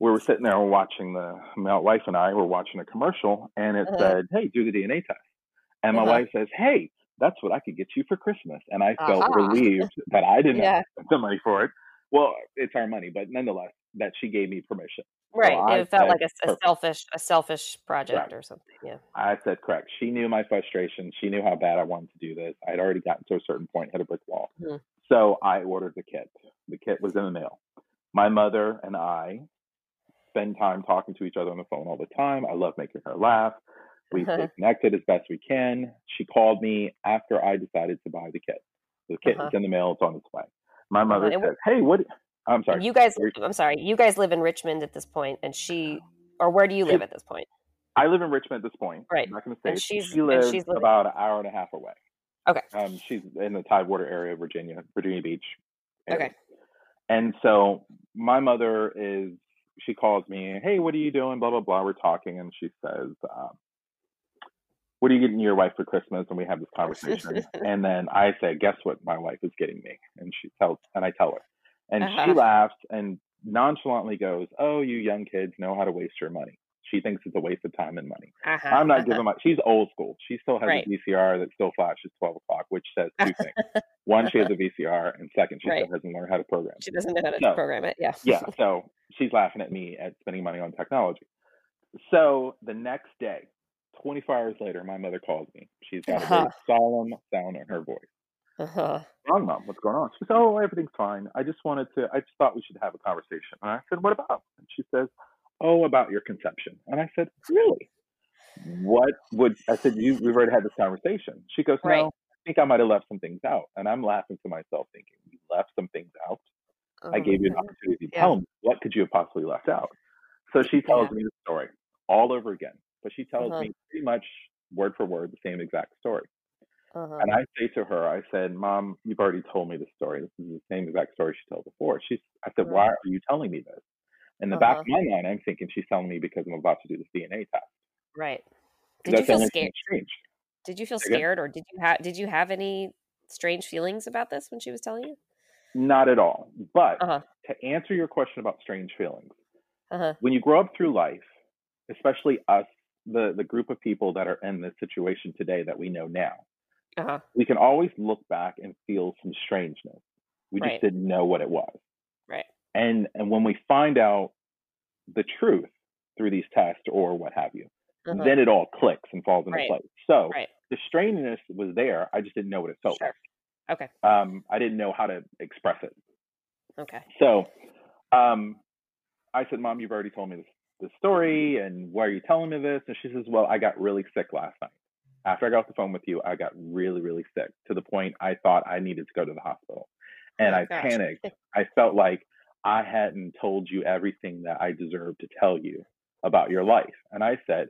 we were sitting there watching the my wife and I were watching a commercial, and it Uh-huh. said, "Hey, do the DNA test." And my Uh-huh. wife says, "Hey, that's what I could get you for Christmas," and I felt relieved that I didn't Yeah. have the money for it. Well, it's our money, but nonetheless, that she gave me permission. Right. It felt like a, a selfish a selfish project Correct. or something. Yeah. I said, "Correct." She knew my frustration. She knew how bad I wanted to do this. I had already gotten to a certain point, hit a brick wall. Mhm. So I ordered the kit. The kit was in the mail. My mother and I spend time talking to each other on the phone all the time. I love making her laugh. We stay connected as best we can. She called me after I decided to buy the kit. The kit Uh-huh. is in the mail. It's on its way. My mother and says, "Hey, what?" I'm sorry. You guys I'm sorry, you guys live in Richmond at this point and she or where do you live at this point? I live in Richmond at this point. Right. Back in the And she's- she lives she's living- about an hour and a half away. Okay. Um, she's in the Tidewater area of Virginia, Virginia Beach. area. Okay. And so my mother is, she calls me, hey, what are you doing? Blah, blah, blah. We're talking. And she says, um, what are you getting your wife for Christmas? And we have this conversation. and then I say, guess what my wife is getting me? And she tells, and I tell her. And uh-huh. she laughs and nonchalantly goes, oh, you young kids know how to waste your money. She thinks it's a waste of time and money. Uh-huh. I'm not uh-huh. giving my, she's old school. She still has right. a VCR that still flashes 12 o'clock, which says two things. One, she has a VCR, and second, she right. still hasn't learned how to program. She doesn't know how to so, program it. Yeah. yeah. So she's laughing at me at spending money on technology. So the next day, 24 hours later, my mother calls me. She's got uh-huh. a very solemn sound in her voice. Uh-huh. Wrong, mom. What's going on? She says, "Oh, everything's fine. I just wanted to. I just thought we should have a conversation." And I said, "What about?" And she says, "Oh, about your conception." And I said, "Really? What would?" I said, "You, we've already had this conversation." She goes, "No, right. I think I might have left some things out." And I'm laughing to myself, thinking, "You left some things out." I gave you an opportunity to yeah. tell me what could you have possibly left out. So she tells yeah. me the story all over again, but she tells uh-huh. me pretty much word for word the same exact story. Uh-huh. And I say to her, I said, Mom, you've already told me the story. This is the same exact story she told before. She's, I said, why are you telling me this? In the uh-huh. back of my mind, I'm thinking she's telling me because I'm about to do this DNA test. Right. Did you feel scared? Did you feel scared, or did you have did you have any strange feelings about this when she was telling you? Not at all. But uh-huh. to answer your question about strange feelings, uh-huh. when you grow up through life, especially us, the the group of people that are in this situation today that we know now, uh-huh. we can always look back and feel some strangeness. We right. just didn't know what it was. Right. And and when we find out the truth through these tests or what have you, uh-huh. then it all clicks and falls into right. place. So right. the strangeness was there. I just didn't know what it felt sure. like. Okay. Um, I didn't know how to express it. Okay. So, um, I said, "Mom, you've already told me this, this story, and why are you telling me this?" And she says, "Well, I got really sick last night." After I got off the phone with you, I got really, really sick to the point I thought I needed to go to the hospital. And oh I gosh. panicked. I felt like I hadn't told you everything that I deserved to tell you about your life. And I said,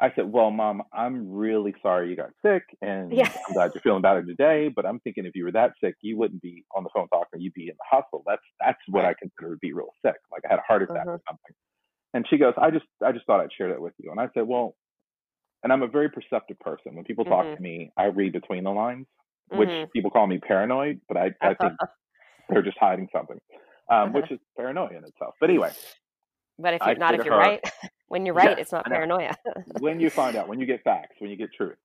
I said, Well, mom, I'm really sorry you got sick and yeah. I'm glad you're feeling better today. But I'm thinking if you were that sick, you wouldn't be on the phone talking, you'd be in the hospital. That's that's what I consider to be real sick. Like I had a heart attack uh-huh. or something. And she goes, I just I just thought I'd share that with you. And I said, Well, and I'm a very perceptive person. When people talk mm-hmm. to me, I read between the lines, which mm-hmm. people call me paranoid, but I, I think they're just hiding something, um, which uh-huh. is paranoia in itself. But anyway. But if you're I not if you're her, right, when you're right, yes, it's not paranoia. when you find out, when you get facts, when you get truth.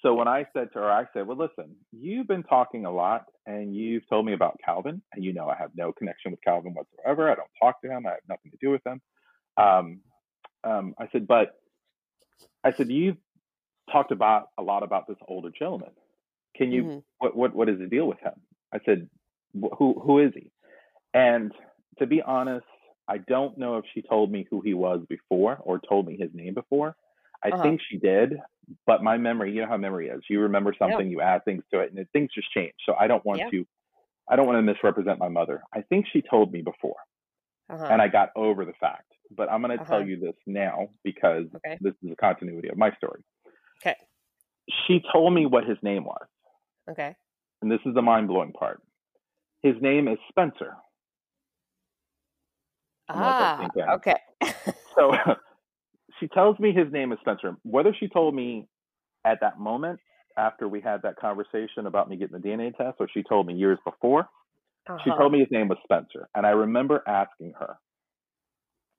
So when I said to her, I said, "Well, listen, you've been talking a lot, and you've told me about Calvin, and you know I have no connection with Calvin whatsoever. I don't talk to him. I have nothing to do with him." Um, um, I said, "But I said you've talked about a lot about this older gentleman. Can you mm-hmm. what what what is the deal with him? I said, who who is he? And to be honest, I don't know if she told me who he was before or told me his name before. I uh-huh. think she did, but my memory, you know how memory is. You remember something, you add things to it, and things just change. So I don't want to, I don't want to misrepresent my mother. I think she told me before, uh-huh. and I got over the fact. But I'm going to uh-huh. tell you this now because okay. this is a continuity of my story. Okay. She told me what his name was. Okay. And this is the mind blowing part. His name is Spencer. Ah, okay. so she tells me his name is Spencer. Whether she told me at that moment after we had that conversation about me getting the DNA test, or she told me years before, uh-huh. she told me his name was Spencer. And I remember asking her,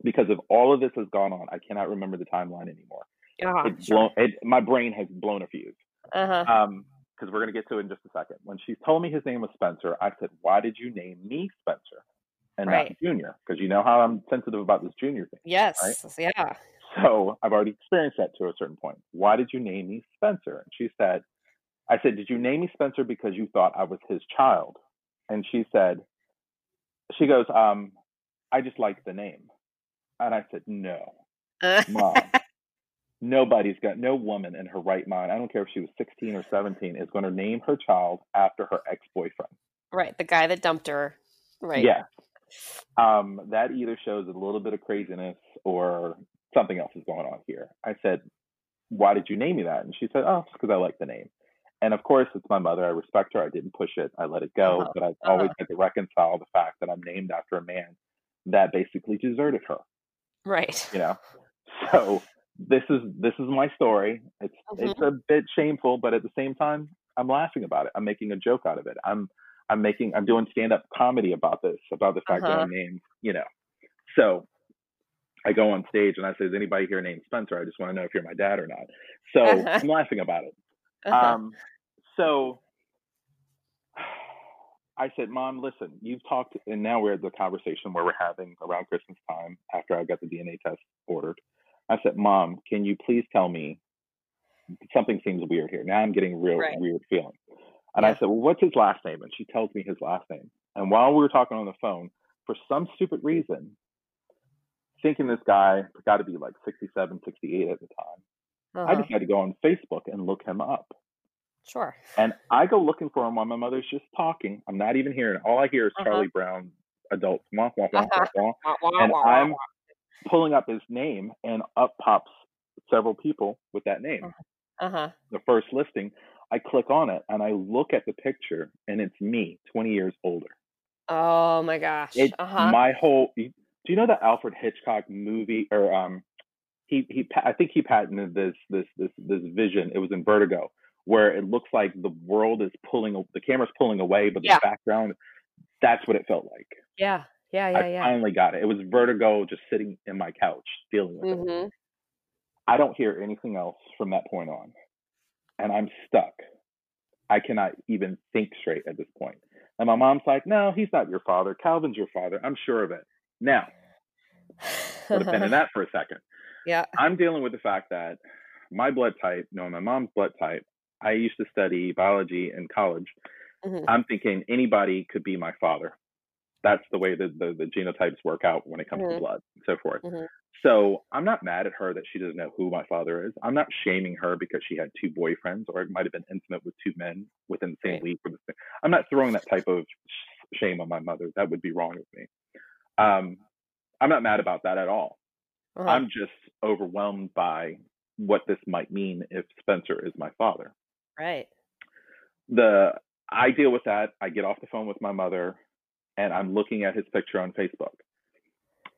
because if all of this has gone on, I cannot remember the timeline anymore. Uh-huh, sure. blown, it, my brain has blown a fuse. Uh-huh. Um, because we're going to get to it in just a second. When she told me his name was Spencer, I said, "Why did you name me Spencer and right. not Junior?" Because you know how I'm sensitive about this Junior thing. Yes. Right? Yeah. So I've already experienced that to a certain point. Why did you name me Spencer? And she said, "I said, did you name me Spencer because you thought I was his child?" And she said, "She goes, um, I just like the name." And I said, "No, mom." Nobody's got no woman in her right mind. I don't care if she was 16 or 17 is going to name her child after her ex-boyfriend. Right, the guy that dumped her. Right. Yeah. Um, that either shows a little bit of craziness or something else is going on here. I said, "Why did you name me that?" And she said, "Oh, it's because I like the name." And of course, it's my mother. I respect her. I didn't push it. I let it go. Uh-huh. But I've uh-huh. always had to reconcile the fact that I'm named after a man that basically deserted her. Right. You know. So this is this is my story. It's Mhm. it's a bit shameful, but at the same time, I'm laughing about it. I'm making a joke out of it. I'm I'm making I'm doing stand up comedy about this, about the fact that Uh-huh. I'm named, you know. So I go on stage and I say, Is anybody here named Spencer? I just want to know if you're my dad or not. So I'm laughing about it. Uh-huh. Um, so I said, Mom, listen, you've talked, and now we're at the conversation where we're having around Christmas time after I got the DNA test ordered. I said, Mom, can you please tell me something seems weird here? Now I'm getting real Right. weird feeling. And I said, Well, what's his last name? And she tells me his last name. And while we were talking on the phone, for some stupid reason, thinking this guy got to be like 67, 68 at the time, I Uh-huh. decided to go on Facebook and look him up. Sure. And I go looking for him while my mother's just talking. I'm not even hearing. All I hear is Uh-huh. Charlie Brown adults. Wah, wah, wah, Uh-huh. wah, wah. Wah, And wah, I'm. Pulling up his name, and up pops several people with that name. Uh-huh. The first listing, I click on it and I look at the picture, and it's me, 20 years older. Oh my gosh. It uh-huh. my whole. Do you know the Alfred Hitchcock movie or um? He he. I think he patented this this this this vision. It was in Vertigo, where it looks like the world is pulling. The camera's pulling away, but the Yeah. background. That's what it felt like. yeah. Yeah, yeah, I yeah. finally got it. It was Vertigo, just sitting in my couch dealing with it. Mhm. I don't hear anything else from that point on, and I'm stuck. I cannot even think straight at this point. And my mom's like, "No, he's not your father. Calvin's your father. I'm sure of it." Now, have been in that for a second. yeah. I'm dealing with the fact that my blood type, no, my mom's blood type. I used to study biology in college. Mhm. I'm thinking anybody could be my father. That's the way the, the, the genotypes work out when it comes Mhm. to blood and so forth. Mhm. So I'm not mad at her that she doesn't know who my father is. I'm not shaming her because she had two boyfriends or it might have been intimate with two men within the same Right. week. Or the same. I'm not throwing that type of shame on my mother. That would be wrong of me. Um, I'm not mad about that at all. Uh-huh. I'm just overwhelmed by what this might mean if Spencer is my father. right. The I deal with that. I get off the phone with my mother and I'm looking at his picture on Facebook.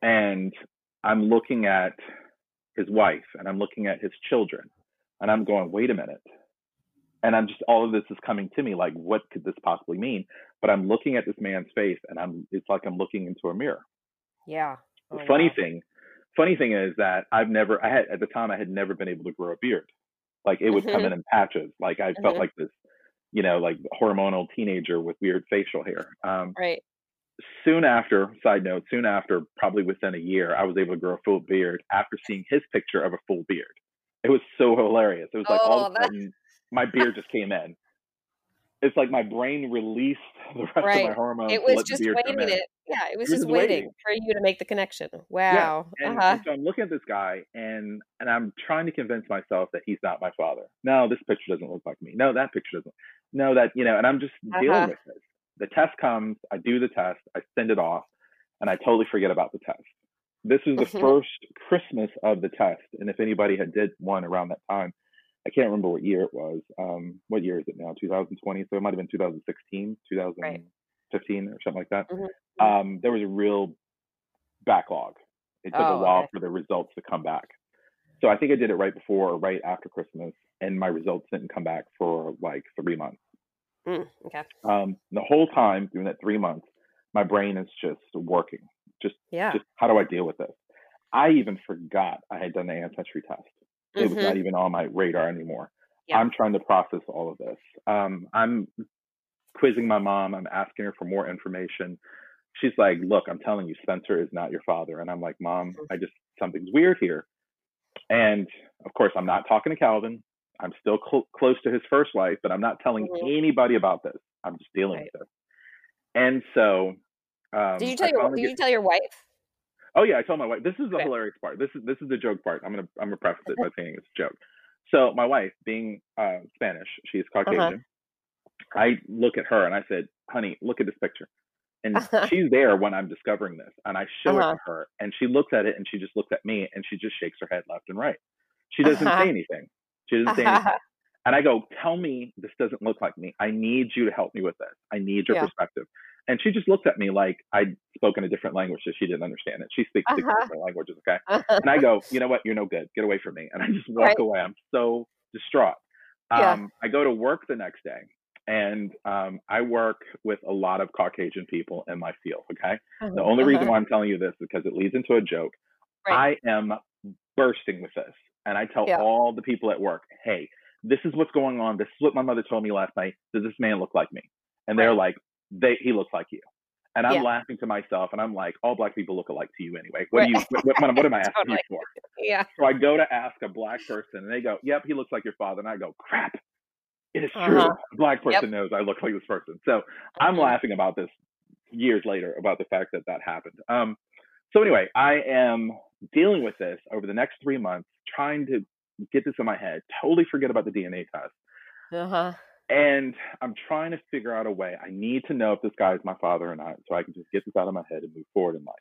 And I'm looking at his wife and I'm looking at his children. And I'm going, wait a minute. And I'm just all of this is coming to me like what could this possibly mean? But I'm looking at this man's face and I'm it's like I'm looking into a mirror. Yeah. The Oh, funny wow. thing, funny thing is that I've never, I had at the time I had never been able to grow a beard. Like it would come Mhm. in in patches. Like I felt Mhm. like this, you know, like hormonal teenager with weird facial hair. Um, Right. Soon after, side note, soon after, probably within a year, I was able to grow a full beard after seeing his picture of a full beard. It was so hilarious. It was like all Oh, of a sudden my beard just came in. It's like my brain released the rest of Right. my hormones. It was just waiting it. Yeah, it was It was just waiting, waiting. for you to make the connection. Wow. And, uh-huh. and so I'm looking at this guy and and I'm trying to convince myself that he's not my father. No, this picture doesn't look like me. No, that picture doesn't. No, that you know, and I'm just dealing Uh-huh. with this. The test comes, I do the test, I send it off, and I totally forget about the test. This is the Mhm. first Christmas of the test, and if anybody had did one around that time, I can't remember what year it was. Um, what year is it now? 2020, so it might have been 2016, 2015, or something like that Mhm. um, there was a real backlog. It took Oh, a while okay. for the results to come back. So I think I did it right before or right after Christmas, and my results didn't come back for like three months. Mm, okay. Um, the whole time during that three months, my brain is just working. Just, Yeah. just how do I deal with this? I even forgot I had done the ancestry test. It was Mhm. not even on my radar anymore. Yeah. I'm trying to process all of this. Um, I'm quizzing my mom. I'm asking her for more information. She's like, "Look, I'm telling you, Spencer is not your father." And I'm like, "Mom, Mhm. I just something's weird here." And of course, I'm not talking to Calvin. I'm still cl- close to his first wife, but I'm not telling Mhm. anybody about this. I'm just dealing Right. with this. And so, um, Did you tell your Did get- you tell your wife? Oh yeah, I told my wife. This is the Okay. hilarious part. This is this is the joke part. I'm gonna I'm gonna preface it by saying it's a joke. So my wife, being uh, Spanish, she's Caucasian. Uh-huh. I look at her and I said, "Honey, look at this picture." And she's there when I'm discovering this, and I show it Uh-huh. to her, and she looks at it, and she just looks at me, and she just shakes her head left and right. She doesn't Uh-huh. say anything. She doesn't say anything. And I go, "Tell me this doesn't look like me. I need you to help me with this. I need your Yeah. perspective." And she just looked at me like I'd spoken a different language that she didn't understand it. She speaks Uh-huh. different languages, okay? And I go, you know what? You're no good. Get away from me. And I just walk Right. away. I'm so distraught. Yeah. Um, I go to work the next day, and um, I work with a lot of Caucasian people in my field, okay? The only reason Uh-huh. why I'm telling you this is because it leads into a joke. Right. I am bursting with this. And I tell Yeah. all the people at work, hey, this is what's going on. This is what my mother told me last night. Does this man look like me? And they're Right. like, they, he looks like you. And I'm Yeah. laughing to myself, and I'm like, all black people look alike to you anyway. What, do you, what, what, what am I asking Totally. you for? yeah. So I go to ask a black person, and they go, "Yep, he looks like your father." And I go, "Crap, it is true. Uh-huh. A black person knows I look like this person." So I'm Mhm. laughing about this years later about the fact that that happened. Um, so anyway, I am dealing with this over the next three months, trying to get this in my head. Totally forget about the DNA test, Uh-huh. and I'm trying to figure out a way. I need to know if this guy is my father or not, so I can just get this out of my head and move forward in life.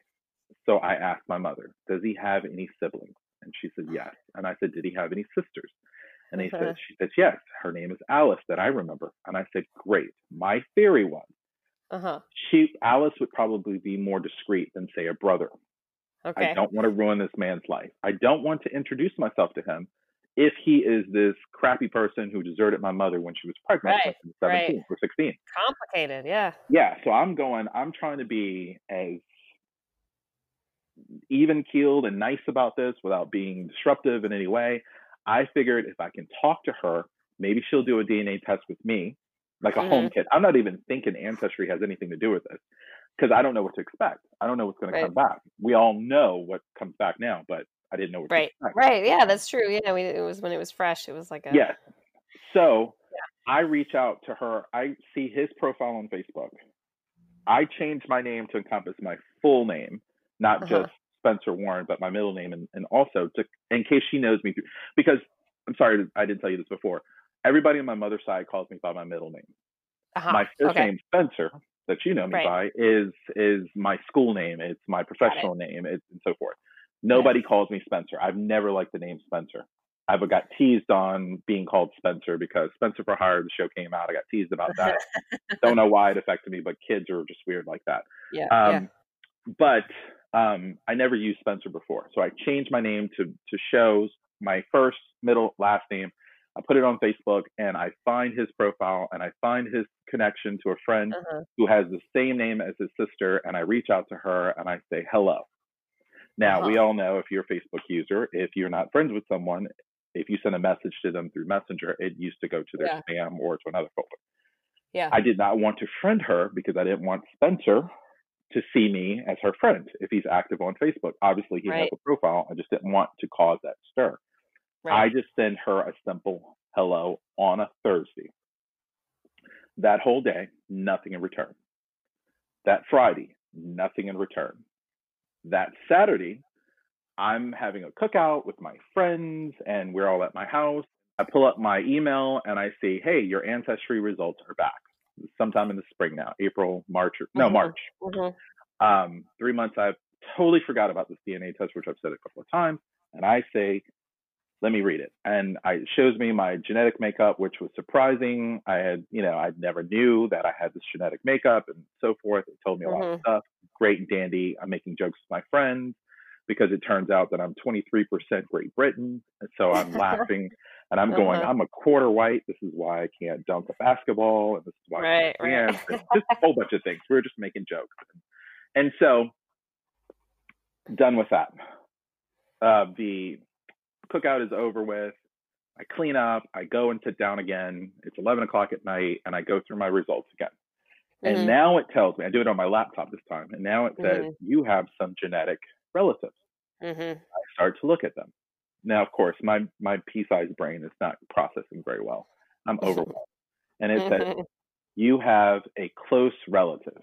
So I asked my mother, "Does he have any siblings?" And she said yes. And I said, "Did he have any sisters?" And they Uh-huh. said, "She said yes. Her name is Alice, that I remember." And I said, "Great." My theory was Uh-huh. she Alice would probably be more discreet than say a brother. Okay. I don't want to ruin this man's life. I don't want to introduce myself to him if he is this crappy person who deserted my mother when she was pregnant Right, was 17 right. or 16 Complicated, yeah. yeah so i'm going i'm trying to be as even keeled and nice about this without being disruptive in any way i figured if i can talk to her maybe she'll do a dna test with me like a home mm-hmm. kit i'm not even thinking ancestry has anything to do with this because i don't know what to expect i don't know what's going Right. to come back we all know what comes back now but i didn't know what Right. to expect Right. Yeah, that's true. Yeah, we, it was when it was fresh. It was like a Yes. So I reach out to her. I see his profile on Facebook. I changed my name to encompass my full name, not Uh-huh. just Spencer Warren, but my middle name, and, and also to in case she knows me through. Because I'm sorry, I didn't tell you this before. Everybody on my mother's side calls me by my middle name. Uh-huh. My first okay. name, Spencer, that you know me Right. by, is is my school name. It's my professional name, it's, and so forth. Nobody calls me Spencer. I've never liked the name Spencer. I've got teased on being called Spencer because Spencer for Hire, the show came out. I got teased about that. Don't know why it affected me, but kids are just weird like that. Yeah. Um, But um, I never used Spencer before, so I changed my name to to shows my first, middle, last name. I put it on Facebook, and I find his profile, and I find his connection to a friend. Uh-huh. who has the same name as his sister, and I reach out to her and I say hello. Now we Uh-huh. all know if you're a Facebook user, if you're not friends with someone, if you send a message to them through Messenger, it used to go to their Yeah. spam or to another folder. Yeah. I did not want to friend her because I didn't want Spencer to see me as her friend if he's active on Facebook. Obviously, he has a profile. I just didn't want to cause that stir. I just send her a simple hello on a Thursday. That whole day, nothing in return. That Friday, nothing in return. That Saturday, I'm having a cookout with my friends and we're all at my house. I pull up my email and I see, hey, your ancestry results are back. Sometime in the spring now, April, March, or no, Mhm. March. Mhm. Um, three months, I've totally forgot about this DNA test, which I've said a couple of times. And I say, let me read it. And I, it shows me my genetic makeup, which was surprising. I had, you know, I never knew that I had this genetic makeup and so forth. It told me a lot of Mhm. stuff. Great and dandy. I'm making jokes with my friends because it turns out that I'm 23% Great Britain. And so I'm laughing and I'm going, Uh-huh. I'm a quarter white. This is why I can't dunk a basketball. And this is why I Right, can't right. dance. Just a whole bunch of things. We were just making jokes. And so, done with that. Uh, the cookout is over with. I clean up. I go and sit down again. It's 11 o'clock at night, and I go through my results again. And Mhm. now it tells me, I do it on my laptop this time, and now it says, Mhm. you have some genetic relatives. Mhm. I start to look at them. Now, of course, my, my pea sized brain is not processing very well. I'm overwhelmed. And it says, you have a close relative.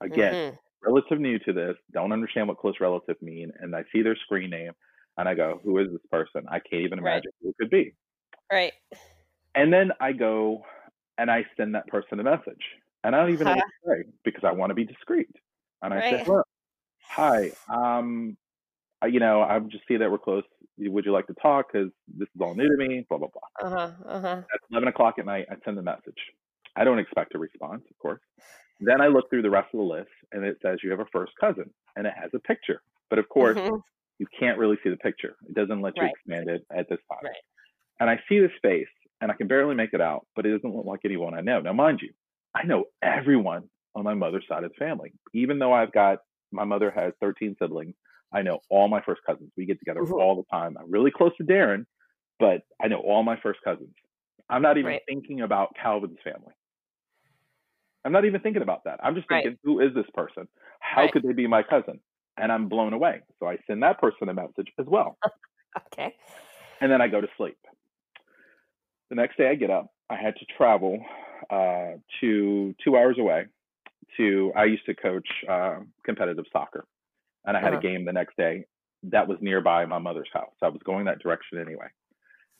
Again, Mhm. relative new to this, don't understand what close relative mean, and I see their screen name, and I go, "Who is this person?" I can't even Right. imagine who it could be. Right. And then I go and I send that person a message, and I don't even know what to say because I want to be discreet. And I Right. say, "Look, hi, um, I- you know, I just see that we're close. Would you like to talk? Because this is all new to me." Blah blah blah. Uh huh. Uh huh. At 11 o'clock at night, I send the message. I don't expect a response, of course. Then I look through the rest of the list and it says you have a first cousin and it has a picture. But of course, mm-hmm. You can't really see the picture. It doesn't let you right. expand it at this time. Right. And I see this face and I can barely make it out, but it doesn't look like anyone I know. Now, mind you, I know everyone on my mother's side of the family. Even though I've got my mother has 13 siblings, I know all my first cousins. We get together mm-hmm. all the time. I'm really close to Darren, but I know all my first cousins. I'm not even right. thinking about Calvin's family. I'm not even thinking about that. I'm just thinking, right. who is this person? How right. could they be my cousin? And I'm blown away. So I send that person a message as well. okay. And then I go to sleep. The next day I get up. I had to travel uh, to two hours away to, I used to coach uh, competitive soccer. And I had uh-huh. a game the next day that was nearby my mother's house. I was going that direction anyway.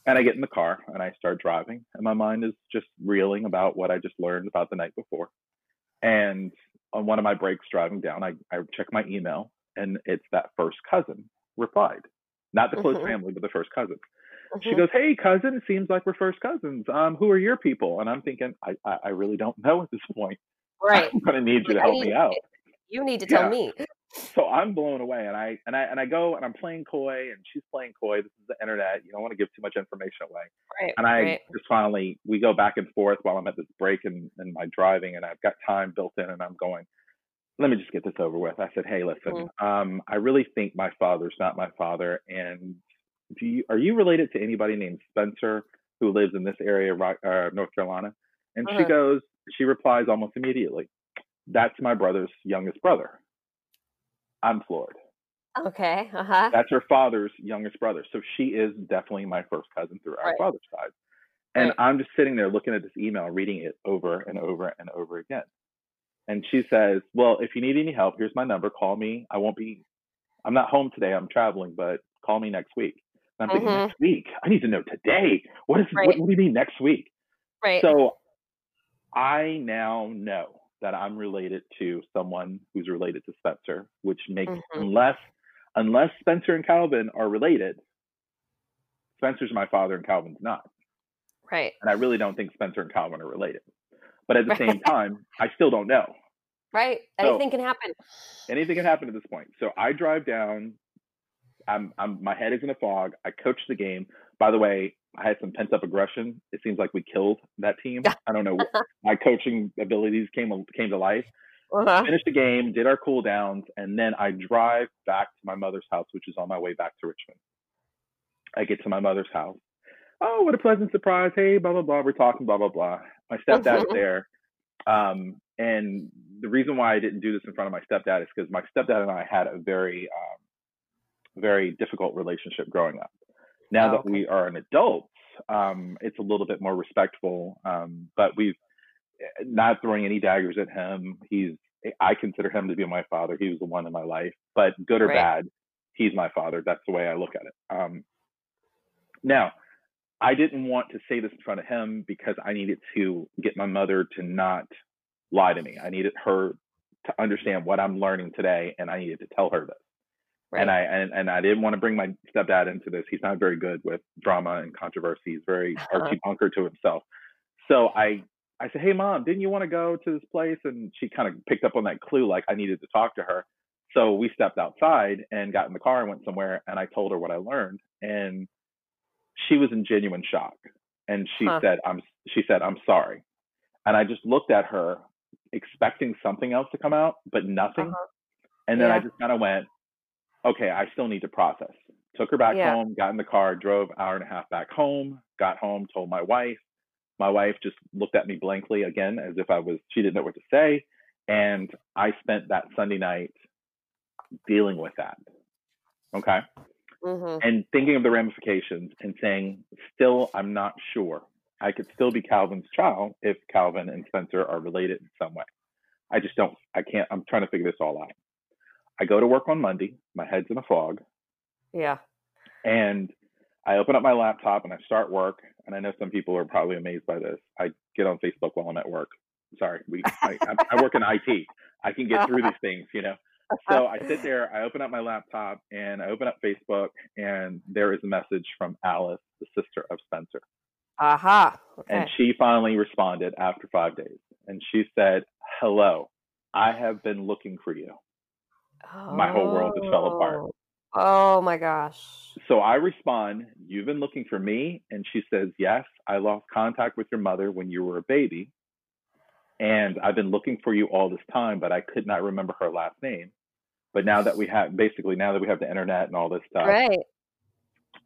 And I get in the car and I start driving, and my mind is just reeling about what I just learned about the night before. And on one of my breaks driving down, I, I check my email, and it's that first cousin replied. Not the close mm-hmm. family, but the first cousin. Mm-hmm. She goes, "Hey, cousin, it seems like we're first cousins. Um, who are your people?" And I'm thinking, I, I, I really don't know at this point. Right. I'm gonna need you to help me out. You need to tell yeah. me so I'm blown away, and I and I and I go and I'm playing coy, and she's playing coy. This is the internet. You don't want to give too much information away. Right. And I right. just finally we go back and forth while I'm at this break in, in my driving, and I've got time built in, and I'm going. Let me just get this over with. I said, "Hey, listen, mm-hmm. um, I really think my father's not my father, and do you are you related to anybody named Spencer who lives in this area, uh, North Carolina?" And uh-huh. she goes, she replies almost immediately, "That's my brother's youngest brother." I'm floored. Okay. Uh huh. That's her father's youngest brother. So she is definitely my first cousin through our right. father's side. And right. I'm just sitting there looking at this email, reading it over and over and over again. And she says, Well, if you need any help, here's my number. Call me. I won't be, I'm not home today. I'm traveling, but call me next week. And I'm mm-hmm. thinking, next week? I need to know today. What is, right. what, what do you mean next week? Right. So I now know that I'm related to someone who's related to Spencer, which makes mm-hmm. unless unless Spencer and Calvin are related, Spencer's my father and Calvin's not. Right. And I really don't think Spencer and Calvin are related. But at the same time, I still don't know. Right. Anything so, can happen. Anything can happen at this point. So I drive down. I'm, I'm my head is in a fog. I coach the game. By the way, I had some pent up aggression. It seems like we killed that team. I don't know. my coaching abilities came came to life. Uh-huh. Finished the game, did our cool downs, and then I drive back to my mother's house, which is on my way back to Richmond. I get to my mother's house. Oh, what a pleasant surprise! Hey, blah blah blah. We're talking blah blah blah. My stepdad's there, um, and the reason why I didn't do this in front of my stepdad is because my stepdad and I had a very, um, very difficult relationship growing up. Now oh, that we are an adult, um, it's a little bit more respectful. Um, but we've eh, not throwing any daggers at him. He's I consider him to be my father. He was the one in my life, but good or right. bad, he's my father. That's the way I look at it. Um, now, I didn't want to say this in front of him because I needed to get my mother to not lie to me. I needed her to understand what I'm learning today, and I needed to tell her this. Right. And I and, and I didn't want to bring my stepdad into this. He's not very good with drama and controversy. He's very Archie Bunker to himself. So I I said, Hey mom, didn't you want to go to this place? And she kind of picked up on that clue, like I needed to talk to her. So we stepped outside and got in the car and went somewhere and I told her what I learned. And she was in genuine shock. And she huh. said, I'm she said, I'm sorry. And I just looked at her expecting something else to come out, but nothing. Uh-huh. And then yeah. I just kind of went, okay, I still need to process. Took her back yeah. home, got in the car, drove hour and a half back home, got home, told my wife. My wife just looked at me blankly again as if I was, she didn't know what to say. And I spent that Sunday night dealing with that. Okay. Mm-hmm. And thinking of the ramifications and saying, still, I'm not sure. I could still be Calvin's child if Calvin and Spencer are related in some way. I just don't, I can't, I'm trying to figure this all out. I go to work on Monday. My head's in a fog. Yeah. And I open up my laptop and I start work. And I know some people are probably amazed by this. I get on Facebook while I'm at work. Sorry, we I, I work in IT. I can get through these things, you know. So I sit there, I open up my laptop, and I open up Facebook, and there is a message from Alice, the sister of Spencer. Aha. Uh-huh. Okay. And she finally responded after five days, and she said, "Hello, I have been looking for you. My whole world just fell apart. Oh. Oh my gosh. So I respond, You've been looking for me? And she says, Yes, I lost contact with your mother when you were a baby. And I've been looking for you all this time, but I could not remember her last name. But now that we have, basically, now that we have the internet and all this stuff, Right.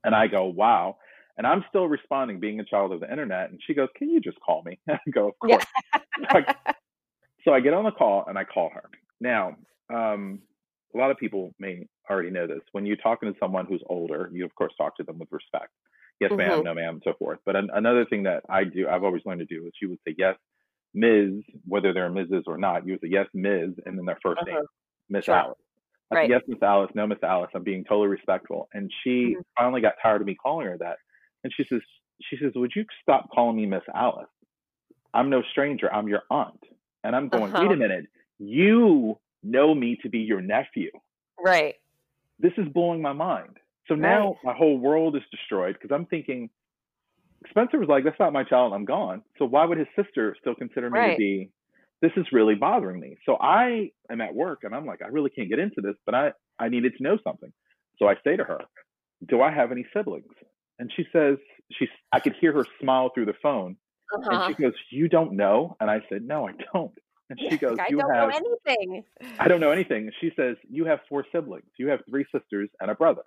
and I go, Wow. And I'm still responding, being a child of the internet. And she goes, Can you just call me? I go, Of Yeah. course. so I get on the call and I call her. Now, um, a lot of people may already know this. When you're talking to someone who's older, you of course talk to them with respect. Yes, ma'am, Mhm. no, ma'am, and so forth. But an- another thing that I do, I've always learned to do, is you would say yes, Ms., whether they're Mrs. or not. You would say yes, Ms., and then their 1st Uh-huh. name, Miss Sure. Alice. I said, yes, Miss Alice, no, Miss Alice. I'm being totally respectful. And she Mhm. finally got tired of me calling her that. And she says, she says, would you stop calling me Miss Alice? I'm no stranger. I'm your aunt. And I'm going, wait Uh-huh. a minute. You know me to be your nephew. Right. This is blowing my mind. So now my whole world is destroyed because I'm thinking, Spencer was like, that's not my child. I'm gone. So why would his sister still consider me to Right. be? This is really bothering me. So I am at work and I'm like, I really can't get into this, but I, I needed to know something. So I say to her, Do I have any siblings? And she says, she's, I could hear her smile through the phone. Uh-huh. And she goes, You don't know? And I said, No, I don't. And she goes, I You don't have, know anything. I don't know anything. She says, You have four siblings. You have three sisters and a brother.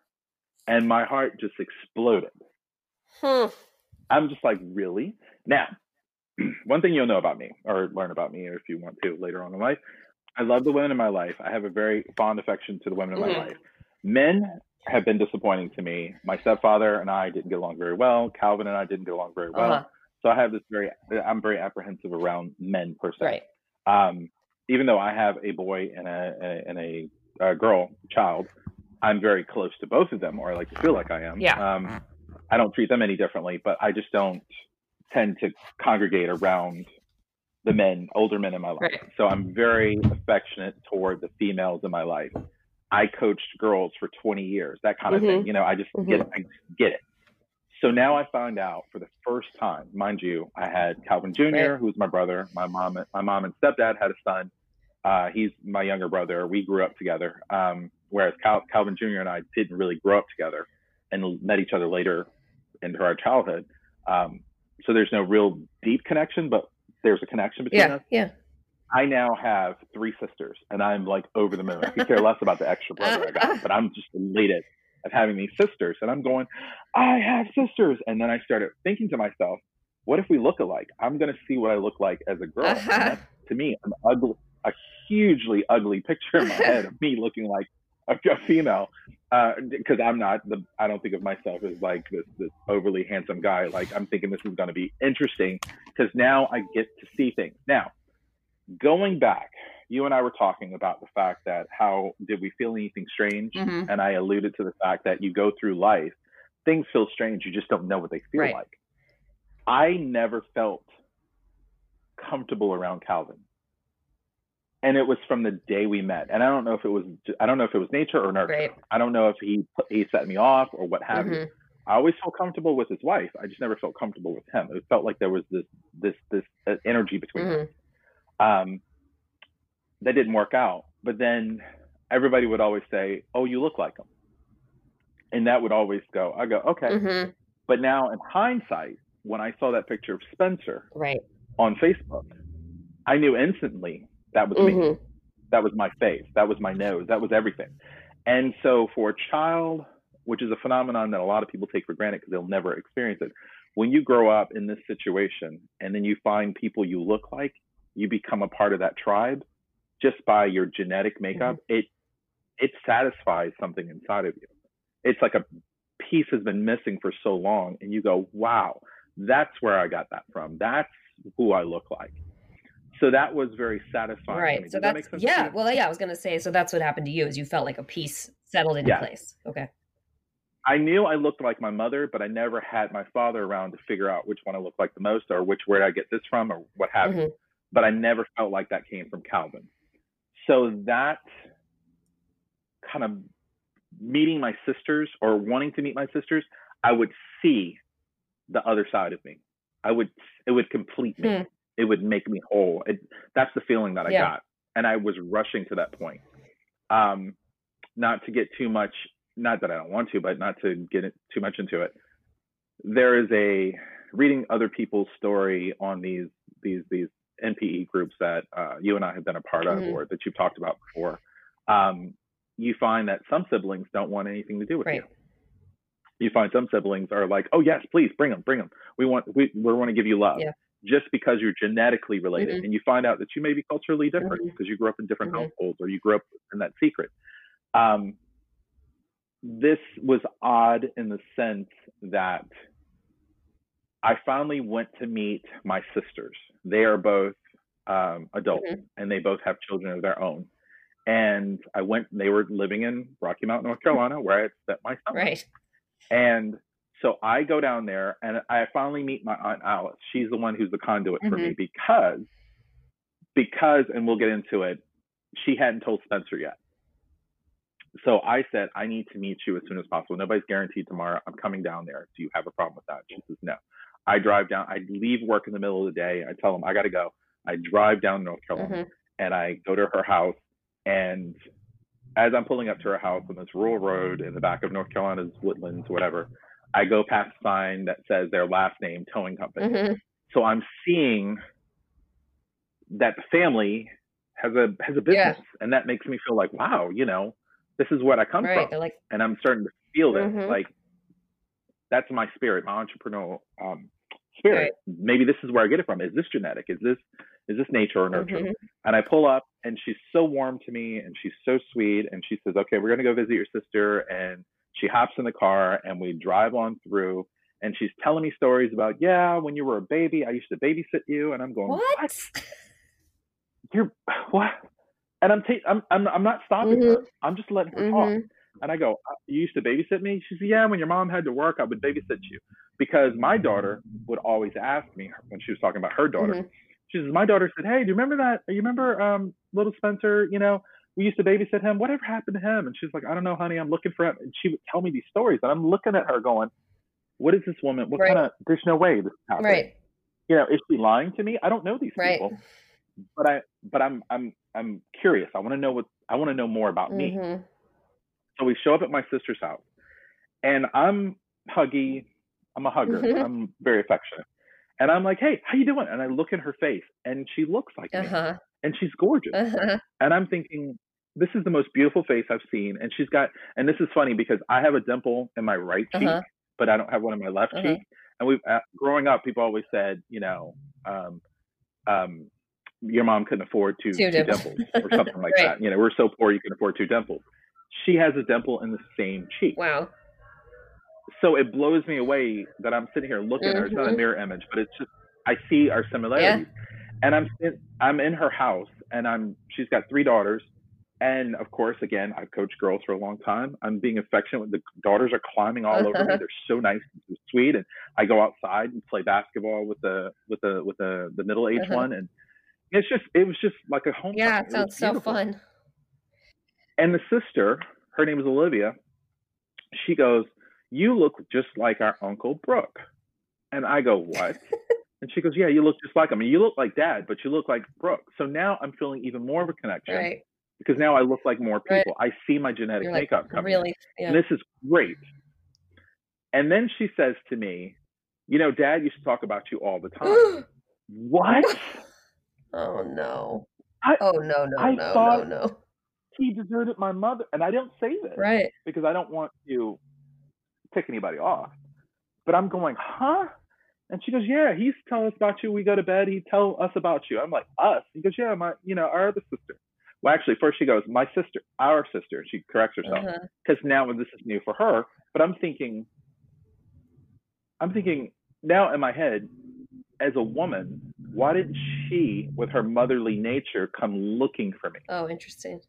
And my heart just exploded. Hmm. I'm just like, Really? Now, one thing you'll know about me, or learn about me if you want to later on in life, I love the women in my life. I have a very fond affection to the women in Mhm. my life. Men have been disappointing to me. My stepfather and I didn't get along very well. Calvin and I didn't get along very well. Uh-huh. So I have this very, I'm very apprehensive around men per se. Right. Um, even though I have a boy and a and a, a girl child, I'm very close to both of them, or I like to feel like I am. Yeah. Um, I don't treat them any differently, but I just don't tend to congregate around the men, older men in my life. Right. So I'm very affectionate toward the females in my life. I coached girls for 20 years, that kind of thing. Mhm. You know, I just get it. I get it. So now I find out for the first time, mind you, I had Calvin Jr., Right. who's my brother. My mom, my mom and stepdad had a son. Uh, he's my younger brother. We grew up together. Um, whereas Cal- Calvin Jr. and I didn't really grow up together and met each other later into our childhood. Um, so there's no real deep connection, but there's a connection between Yeah. us. Yeah. I now have three sisters, and I'm like over the moon. I could care less about the extra brother I got, but I'm just elated of having these sisters. And I'm going, I have sisters. And then I started thinking to myself, what if we look alike? I'm going to see what I look like as a girl. Uh-huh. to me, an ugly, a hugely ugly picture in my head of me looking like a, a female. Because I'm not the, I don't think of myself as like this this overly handsome guy. Like I'm thinking this is going to be interesting because now I get to see things. Now, going back, you and I were talking about the fact that how did we feel anything strange? Mhm. And I alluded to the fact that you go through life, things feel strange, you just don't know what they feel Right. like. I never felt comfortable around Calvin. And it was from the day we met. And I don't know if it was I don't know if it was nature or nurture. Right. I don't know if he he set me off or what have you. Mhm. I always felt comfortable with his wife. I just never felt comfortable with him. It felt like there was this this this uh, energy between us. Mhm. Um, that didn't work out. But then everybody would always say, "Oh, you look like him," and that would always go. I go, "Okay." Mhm. But now, in hindsight, when I saw that picture of Spencer Right. on Facebook, I knew instantly that was me. Mhm. That was my face. That was my nose. That was everything. And so, for a child, which is a phenomenon that a lot of people take for granted because they'll never experience it, when you grow up in this situation and then you find people you look like, you become a part of that tribe just by your genetic makeup. It it satisfies something inside of you. It's like a piece has been missing for so long, and you go, "Wow, that's where I got that from. That's who I look like." So that was very satisfying. Right. So that that's sense yeah. Well, yeah. I was gonna say. So that's what happened to you. Is you felt like a piece settled into Yeah. place. Okay. I knew I looked like my mother, but I never had my father around to figure out which one I looked like the most or which where did I get this from or what have you. Mhm. But I never felt like that came from Calvin. So that kind of meeting my sisters or wanting to meet my sisters, I would see the other side of me. I would it would complete me. Hmm. It would make me whole. It, that's the feeling that I Yeah. got. and I was rushing to that point. Um, not to get too much, not that I don't want to, but not to get too much into it. There is a reading other people's story on these these these NPE groups that uh, you and I have been a part of, mm-hmm. or that you've talked about before. Um, you find that some siblings don't want anything to do with right. you. You find some siblings are like, "Oh yes, please bring them, bring them. We want we we want to give you love." Yeah just because you're genetically related mm-hmm. and you find out that you may be culturally different because mm-hmm. you grew up in different mm-hmm. households or you grew up in that secret. Um, this was odd in the sense that I finally went to meet my sisters. They are both um, adults mm-hmm. and they both have children of their own. And I went, they were living in Rocky Mount, North Carolina, where I had spent my summer. Right. And so I go down there and I finally meet my aunt Alice. She's the one who's the conduit mm-hmm. for me mm-hmm. because because and we'll get into it, she hadn't told Spencer yet. So I said, I need to meet you as soon as possible. Nobody's guaranteed tomorrow. I'm coming down there. Do you have a problem with that? She says, No. I drive down, I leave work in the middle of the day. I tell them I gotta go. I drive down North Carolina mm-hmm. and I go to her house and as I'm pulling up to her house on this rural road in the back of North Carolina's woodlands, whatever, I go past a sign that says their last name, towing company. Mm-hmm. So I'm seeing that the family has a has a business, yeah. and that makes me feel like, wow, you know, this is what I come right. from, like, and I'm starting to feel it. Mm-hmm. Like that's my spirit, my entrepreneurial um, spirit. Right. Maybe this is where I get it from. Is this genetic? Is this is this nature or nurture? Mm-hmm. And I pull up, and she's so warm to me, and she's so sweet, and she says, "Okay, we're gonna go visit your sister," and she hops in the car and we drive on through and she's telling me stories about, yeah, when you were a baby, I used to babysit you. And I'm going, what? what? You're what? And I'm, ta- I'm, I'm, I'm not stopping mm-hmm. her. I'm just letting her mm-hmm. talk. And I go, uh, you used to babysit me? She said, yeah, when your mom had to work, I would babysit you. Because my daughter would always ask me when she was talking about her daughter. Mm-hmm. She says, my daughter said, hey, do you remember that? You remember um, little Spencer, you know, we used to babysit him. Whatever happened to him? And she's like, I don't know, honey. I'm looking for him. And she would tell me these stories, and I'm looking at her going, What is this woman? What right. kind of? There's no way this is happening. Right. You know, is she lying to me? I don't know these right. people, but I, but I'm, I'm, I'm curious. I want to know what I want to know more about mm-hmm. me. So we show up at my sister's house, and I'm huggy. I'm a hugger. Mm-hmm. I'm very affectionate. And I'm like, hey, how you doing? And I look in her face, and she looks like uh-huh. me and she's gorgeous. Uh-huh. And I'm thinking, this is the most beautiful face I've seen. And she's got, and this is funny because I have a dimple in my right cheek, uh-huh. but I don't have one in my left uh-huh. cheek. And we, uh, growing up, people always said, you know, um, um, your mom couldn't afford two, two, two dimples or something like right. that. You know, we're so poor you can afford two dimples. She has a dimple in the same cheek. Wow. So it blows me away that I'm sitting here looking mm-hmm. at her. It's not a mm-hmm. mirror image, but it's just I see our similarities. Yeah and I'm in, I'm in her house, and I'm she's got three daughters, and of course, again, I've coached girls for a long time. I'm being affectionate with the daughters are climbing all over me. They're so nice and so sweet, and I go outside and play basketball with the with the with the the middle aged uh-huh. one, and it's just it was just like a home. Yeah, it sounds so fun. And the sister, her name is Olivia. She goes, "You look just like our uncle Brooke," and I go, "What?" And she goes, Yeah, you look just like him. I mean, you look like dad, but you look like Brooke. So now I'm feeling even more of a connection. Right. Because now I look like more people. Right. I see my genetic You're makeup like, coming. Really? Yeah. And this is great. And then she says to me, You know, dad used to talk about you all the time. what? Oh, no. I, oh, no, no, I no, no, no. He deserted my mother. And I don't say this. Right. Because I don't want to tick anybody off. But I'm going, Huh? And she goes, Yeah, he's telling us about you. We go to bed. He'd tell us about you. I'm like, Us? He goes, Yeah, my, you know, our other sister. Well, actually, first she goes, My sister, our sister. She corrects herself because uh-huh. now this is new for her. But I'm thinking, I'm thinking now in my head, as a woman, why didn't she, with her motherly nature, come looking for me? Oh, interesting.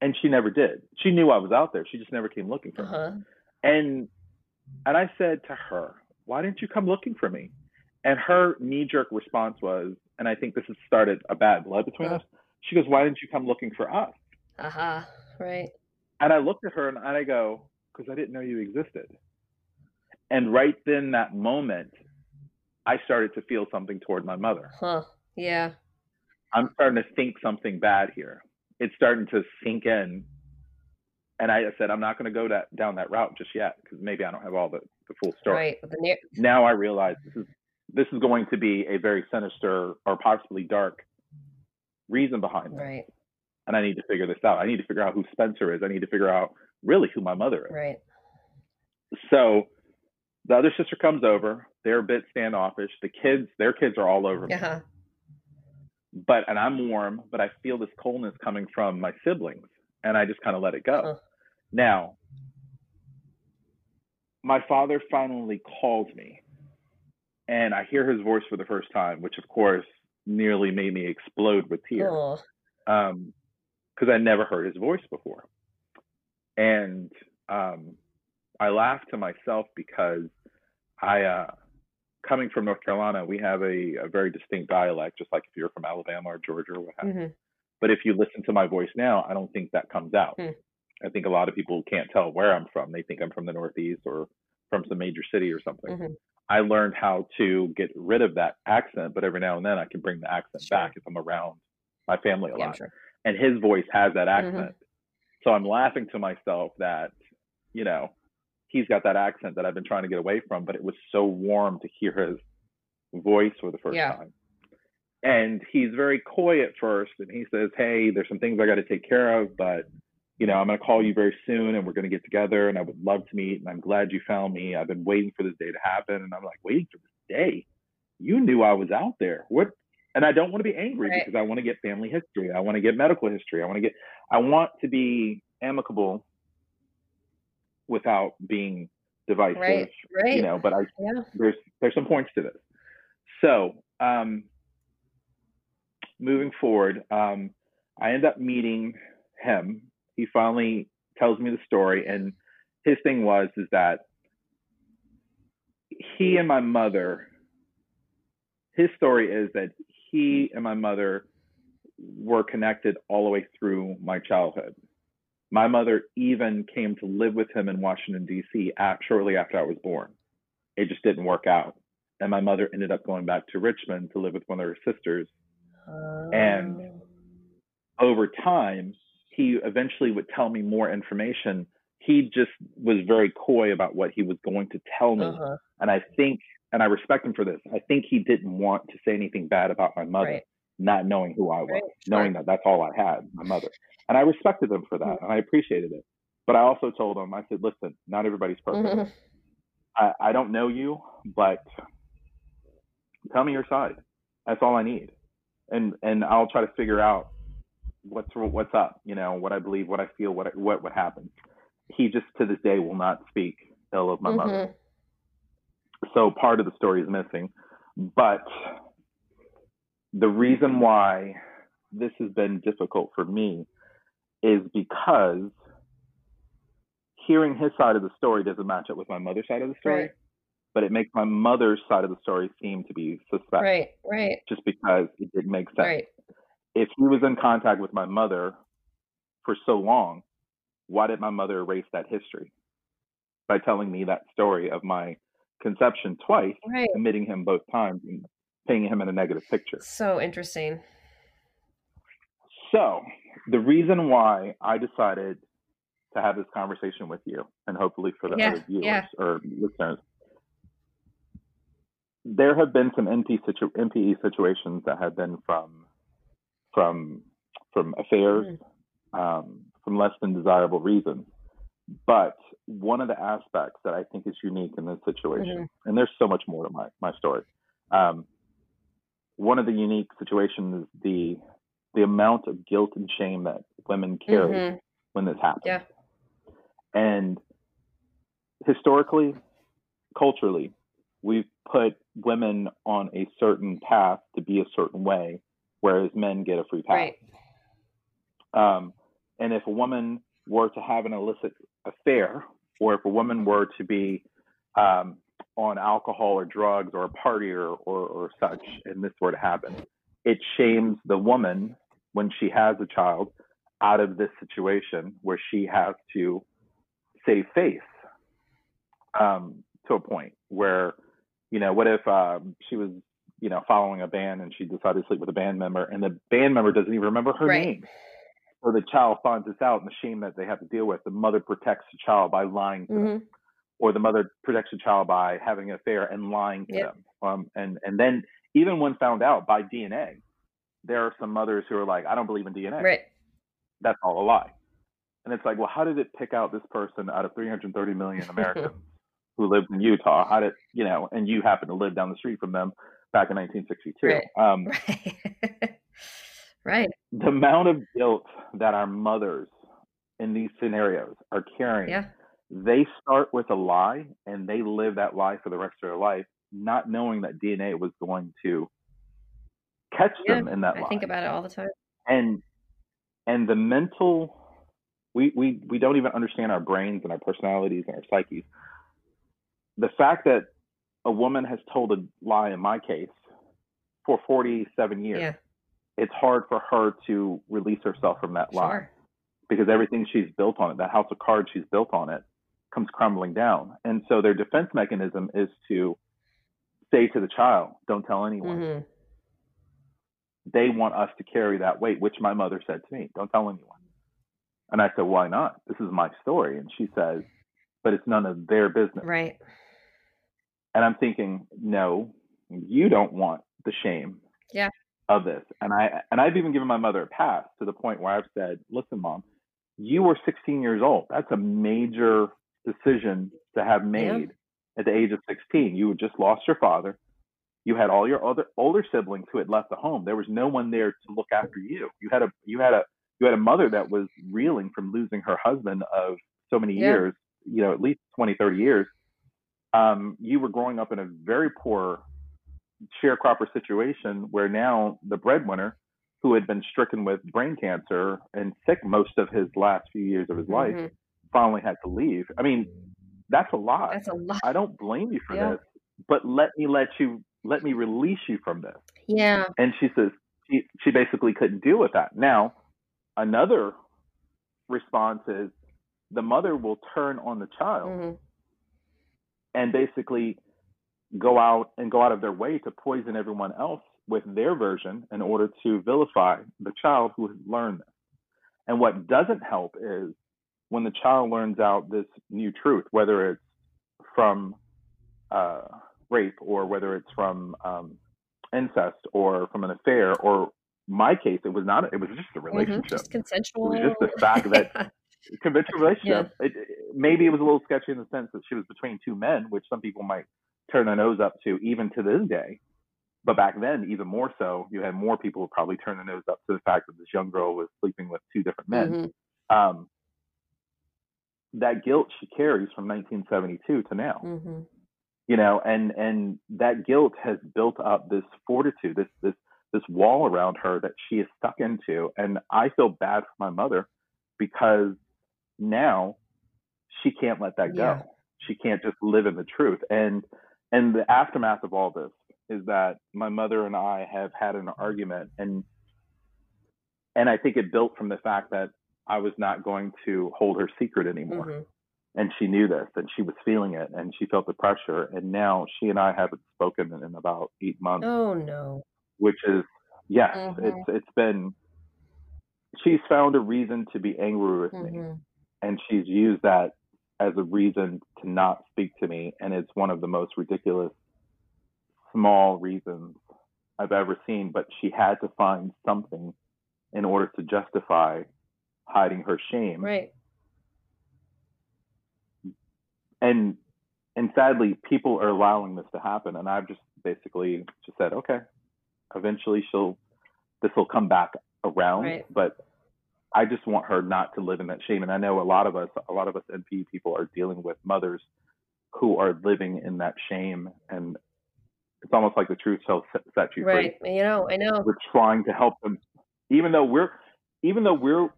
And she never did. She knew I was out there. She just never came looking for uh-huh. me. And and I said to her, why didn't you come looking for me? And her knee jerk response was, and I think this has started a bad blood between us. She goes, why didn't you come looking for us? Uh huh. Right. And I looked at her and I go, because I didn't know you existed. And right then, that moment, I started to feel something toward my mother. Huh. Yeah. I'm starting to think something bad here. It's starting to sink in. And I said, I'm not going to go that, down that route just yet because maybe I don't have all the, the full story. Right. The na- now I realize this is this is going to be a very sinister or possibly dark reason behind it. Right. And I need to figure this out. I need to figure out who Spencer is. I need to figure out really who my mother is. Right. So the other sister comes over. They're a bit standoffish. The kids, their kids are all over me. Uh-huh. But and I'm warm, but I feel this coldness coming from my siblings, and I just kind of let it go. Huh. Now, my father finally calls me, and I hear his voice for the first time, which of course nearly made me explode with tears. Oh. um, because I never heard his voice before. And um, I laugh to myself because I, uh, coming from North Carolina, we have a, a very distinct dialect, just like if you're from Alabama or Georgia or what have you. Mhm. But if you listen to my voice now, I don't think that comes out. Hmm. I think a lot of people can't tell where I'm from. They think I'm from the Northeast or from some major city or something. Mhm. I learned how to get rid of that accent, but every now and then I can bring the accent Sure. back if I'm around my family a Yeah, lot sure. and his voice has that Mm-hmm. accent. So I'm laughing to myself that, you know, he's got that accent that I've been trying to get away from, but it was so warm to hear his voice for the first Yeah. time. And he's very coy at first and he says, Hey, there's some things I got to take care of, but you know, I'm going to call you very soon and we're going to get together and I would love to meet and I'm glad you found me. I've been waiting for this day to happen. And I'm like, waiting for this day? You knew I was out there. What? And I don't want to be angry Right. because I want to get family history. I want to get medical history. I want to get, I want to be amicable without being divisive, Right. Right. you know, but I, yeah. there's there's some points to this. So um, moving forward, um, I end up meeting him. He finally tells me the story, and his thing was is that he and my mother. His story is that he and my mother were connected all the way through my childhood. My mother even came to live with him in Washington D.C. At, shortly after I was born. It just didn't work out, and my mother ended up going back to Richmond to live with one of her sisters. And- Um, Over time, he eventually would tell me more information. He just was very coy about what he was going to tell me, uh-huh. and I think, and I respect him for this. I think he didn't want to say anything bad about my mother, Right. not knowing who I was, Right, knowing that that's all I had, my mother. And I respected him for that, Mhm. and I appreciated it. But I also told him, I said, listen, not everybody's perfect. Mhm. I, I don't know you, but tell me your side. That's all I need, and and I'll try to figure out what's what's up. You know, what I believe, what I feel, what I, what what happened. He just to this day will not speak ill of my mother. Mhm. So part of the story is missing, but the reason why this has been difficult for me is because hearing his side of the story doesn't match up with my mother's side of the story Right. but it makes my mother's side of the story seem to be suspect Right. Right. just because it didn't make sense. Right. If he was in contact with my mother for so long, why did my mother erase that history by telling me that story of my conception twice, Right. admitting him both times and painting him in a negative picture? So interesting. So, the reason why I decided to have this conversation with you, and hopefully for the Yeah, other viewers yeah. or listeners, there have been some NP situ- NPE situations that have been from from from affairs, um, from less than desirable reasons. But one of the aspects that I think is unique in this situation, and there's so much more to my, my story. Um, one of the unique situations is the the amount of guilt and shame that women carry Mhm. when this happens. Yeah. And historically, culturally, we've put women on a certain path to be a certain way, whereas men get a free pass. Right. Um, and if a woman were to have an illicit affair, or if a woman were to be um, on alcohol or drugs or a partier or, or such, and this were to happen, it shames the woman when she has a child out of this situation where she has to save face um, to a point where, you know, what if um, she was you know, following a band and she decided to sleep with a band member and the band member doesn't even remember her Right. name. Or the child finds this out and the shame that they have to deal with. The mother protects the child by lying to them hmm or the mother protects the child by having an affair and lying to Yep. them. Um, and and then even when found out by DNA, there are some mothers who are like, I don't believe in DNA. Right. That's all a lie. And it's like, well, how did it pick out this person out of 330 million Americans who lived in Utah? How did you know? And you happen to live down the street from them back in 1962. Right. Um, Right. right. the amount of guilt that our mothers in these scenarios are carrying Yeah. they start with a lie and they live that lie for the rest of their life, not knowing that DNA was going to catch Yeah, them in that I lie. think about it all the time. and and the mental we, we we don't even understand our brains and our personalities and our psyches. The fact that a woman has told a lie in my case for 47 years, Yeah. it's hard for her to release herself from that lie Sure. because everything she's built on it, that house of cards she's built on it, comes crumbling down. And so their defense mechanism is to say to the child, don't tell anyone. hmm They want us to carry that weight, which my mother said to me, don't tell anyone. And I said, why not? This is my story. And she says, but it's none of their business. Right. And I'm thinking, no, you don't want the shame Yeah. of this. And I and I've even given my mother a pass to the point where I've said, listen, mom, you were 16 years old. That's a major decision to have made at the age of 16. You had just lost your father. You had all your other older siblings who had left the home. There was no one there to look after you. You had a you had a you had a mother that was reeling from losing her husband of so many Yeah. years, you know, at least 20, 30 years. Um, you were growing up in a very poor sharecropper situation where now the breadwinner who had been stricken with brain cancer and sick most of his last few years of his life Mhm. finally had to leave. I mean, that's a lot. That's a lot. I don't blame you for Yeah. this, but let me let you let me release you from this. Yeah. And she says she she basically couldn't deal with that. Now, another response is the mother will turn on the child hmm and basically go out and go out of their way to poison everyone else with their version in order to vilify the child who has learned this. And what doesn't help is when the child learns out this new truth, whether it's from uh, rape or whether it's from um, incest or from an affair or my case, it was not. It was just a relationship. Mm-hmm. Just consensual. it was just the fact that- conventional relationship. It, it- maybe it was a little sketchy in the sense that she was between two men, which some people might turn their nose up to, even to this day. But back then, even more so, you had more people who probably turn their nose up to the fact that this young girl was sleeping with two different men. Mhm. Um, that guilt she carries from 1972 to now, Mhm. you know, and and that guilt has built up this fortitude, this this this wall around her that she is stuck into, and I feel bad for my mother because now she can't let that Yeah. go. She can't just live in the truth. And and the aftermath of all this is that my mother and I have had an argument and and I think it built from the fact that I was not going to hold her secret anymore. Mhm. And she knew this and she was feeling it and she felt the pressure. And now she and I haven't spoken in about eight months Oh no. which is yes, Mhm. it's it's been she's found a reason to be angry with me Mhm. And she's used that as a reason to not speak to me and it's one of the most ridiculous small reasons I've ever seen but she had to find something in order to justify hiding her shame Right. and and sadly people are allowing this to happen and i've just basically just said okay eventually she'll this will come back around Right. but i just want her not to live in that shame and i know a lot of us a lot of us np people are dealing with mothers who are living in that shame and it's almost like the truth shall set- you free Right. You know, I know. we're trying to help them even though we're even though we're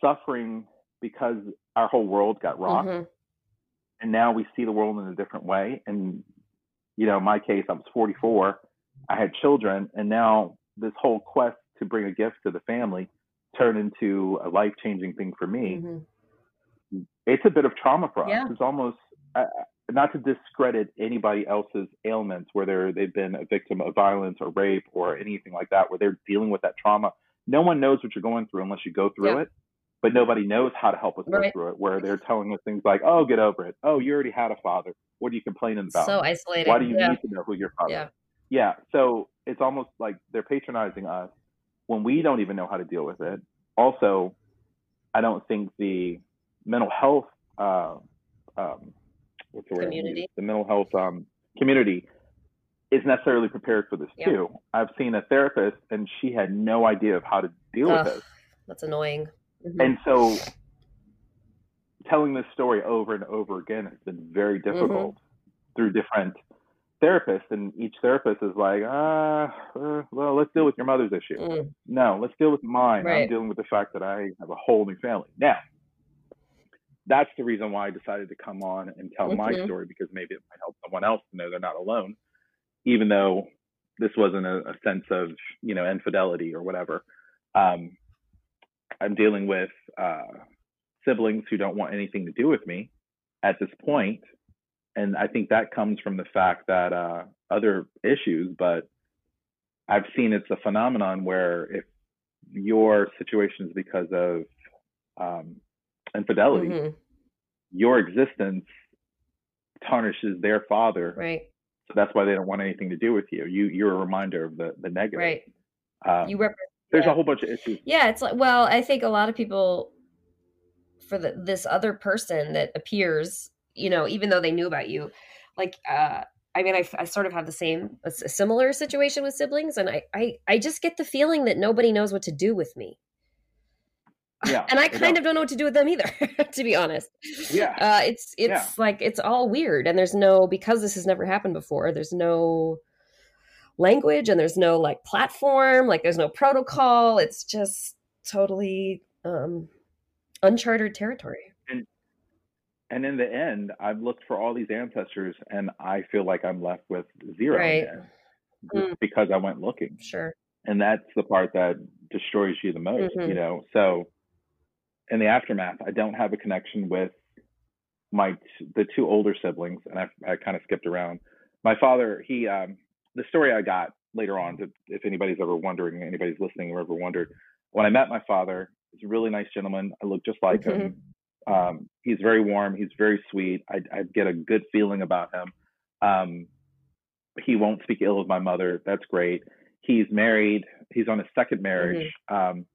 suffering because our whole world got rocked Mhm. and now we see the world in a different way. And you know, in my case, I was 44, I had children, and now this whole quest to bring a gift to the family turned into a life changing thing for me. Mhm. It's a bit of trauma for us. Yeah. It's almost I, not to discredit anybody else's ailments, whether they've been a victim of violence or rape or anything like that, where they're dealing with that trauma. No one knows what you're going through unless you go through Yeah. it, but nobody knows how to help us go through it. Where they're telling us things like, "Oh, get over it. Oh, you already had a father. What are you complaining about? So isolating. Why do you yeah. need to know who your father Yeah. is?" Yeah. So it's almost like they're patronizing us when we don't even know how to deal with it. Also, I don't think the mental health, uh, um, what's the Community. The mental health um, community is necessarily prepared for this Yeah. too. I've seen a therapist and she had no idea of how to deal Ugh. with this. That's annoying. Mhm. And so telling this story over and over again has been very Mm-hmm. difficult through different therapists. And each therapist is like, ah, uh, well, let's deal with your mother's issue. Mm. No, let's deal with mine. Right. I'm dealing with the fact that I have a whole new family. Now, that's the reason why I decided to come on and tell my Mhm. story because maybe it might help someone else to know they're not alone, even though this wasn't a, a sense of you know infidelity or whatever. Um, I'm dealing with uh, siblings who don't want anything to do with me at this point, and I think that comes from the fact that uh, other issues, but I've seen it's a phenomenon where if your situation is because of um, infidelity, Mhm. your existence tarnishes their father. Right. So that's why they don't want anything to do with you. You you're a reminder of the the negative. Right. Um, You represent. there's yeah. a whole bunch of issues. Yeah, it's like well, I think a lot of people for the this other person that appears, you know, even though they knew about you, like uh I mean, I, I sort of have the same, a similar situation with siblings, and I, I, I just get the feeling that nobody knows what to do with me, Yeah, and I kind of don't know what to do with them either, to be honest. Yeah. uh, it's it's Yeah. like it's all weird, and there's no because this has never happened before. There's no language, and there's no like platform, like there's no protocol. It's just totally um, uncharted territory. And in the end, I've looked for all these ancestors, and I feel like I'm left with zero Right. just because I went looking. Sure. and that's the part that destroys you the most Mhm. you know so in the aftermath i don't have a connection with my t- the two older siblings and i, I kind of skipped around my father he um the story i got later on to, if anybody's ever wondering anybody's listening or ever wondered when i met my father he's a really nice gentleman i look just like him um he's very warm he's very sweet. I, I get a good feeling about him. Um he won't speak ill of my mother that's great. He's married he's on his second marriage. Um,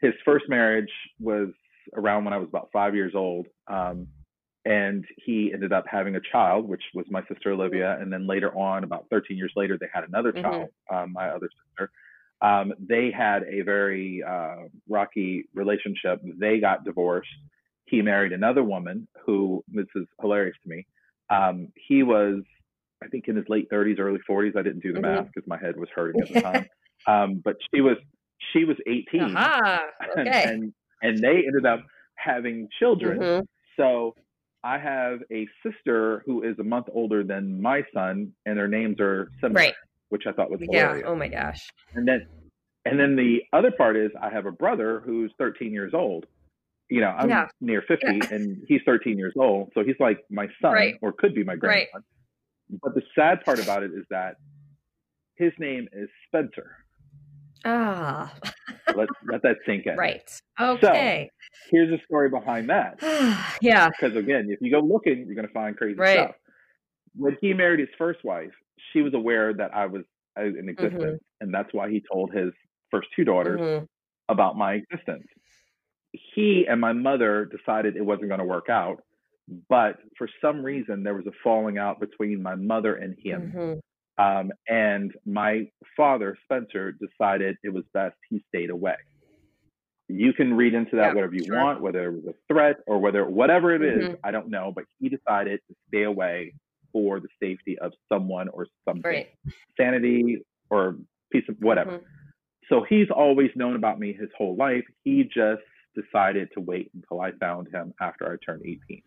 his first marriage was around when i was about five years old um, and he ended up having a child which was my sister olivia and then later on about 13 years later they had another Mhm. child um, my other sister. Um, they had a very uh, rocky relationship. They got divorced he married another woman who this is hilarious to me um, he was I think in his late 30s, early 40s. I didn't do the Mhm. math because my head was hurting at the time. um, but she was she was 18, Aha. and, Okay. and and they ended up having children. Mhm. So I have a sister who is a month older than my son, and their names are similar, Right. which I thought was hilarious. Yeah. Oh my gosh. And then and then the other part is I have a brother who's 13 years old. You know, I'm Yeah. near 50 and he's 13 years old. So he's like my son Right. or could be my Right. grandson. But the sad part about it is that his name is Spencer. Ah. Let let that sink in. right. Okay. Here's the story behind that. yeah. Because again, if you go looking, you're going to find crazy Right. stuff. When he married his first wife, she was aware that I was uh, in existence, Mm-hmm. and that's why he told his first two daughters Mhm. about my existence. He and my mother decided it wasn't going to work out, but for some reason there was a falling out between my mother and him. Mhm. Um, and my father, Spencer, decided it was best he stayed away. You can read into that Yeah, whatever you sure. want, whether it was a threat or whether whatever it is, Mhm. I don't know, but he decided to stay away for the safety of someone or something, Right. sanity or peace of whatever. Mhm. So he's always known about me his whole life. He just decided to wait until I found him after I turned 18.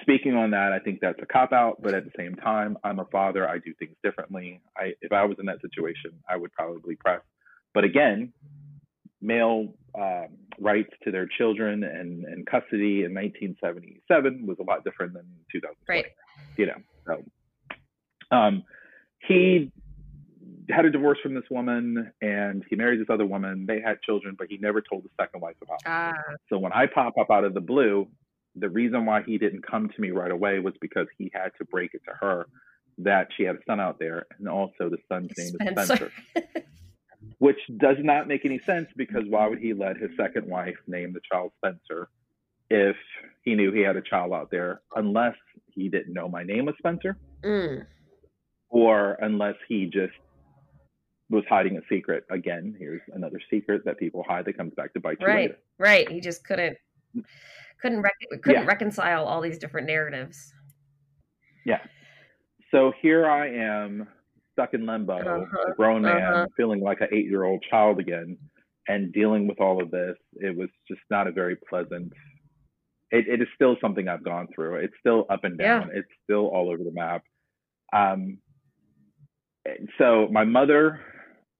Speaking on that, I think that's a cop out, but at the same time, I'm a father. I do things differently. I, if I was in that situation, I would probably press. But again, male um, rights to their children and, and custody in 1977 was a lot different than 2020. Right. You know, so um, he had a divorce from this woman and he married this other woman. They had children, but he never told the second wife about it. Ah, So when I pop up out of the blue, the reason why he didn't come to me right away was because he had to break it to her that she had a son out there and also the son's name is Spencer. Spencer. Which does not make any sense because why would he let his second wife name the child Spencer if he knew he had a child out there unless he didn't know my name was Spencer Mm, or unless he just was hiding a secret. Again, here's another secret that people hide that comes back to bite you right, later. right. He just couldn't couldn't rec- couldn't Yeah. reconcile all these different narratives. Yeah. So here I am stuck in limbo, Uh-huh, a grown man, uh-huh. feeling like an eight year old child again and dealing with all of this. It was just not a very pleasant. It, it is still something I've gone through. It's still up and Yeah. down. It's still all over the map. Um, so my mother,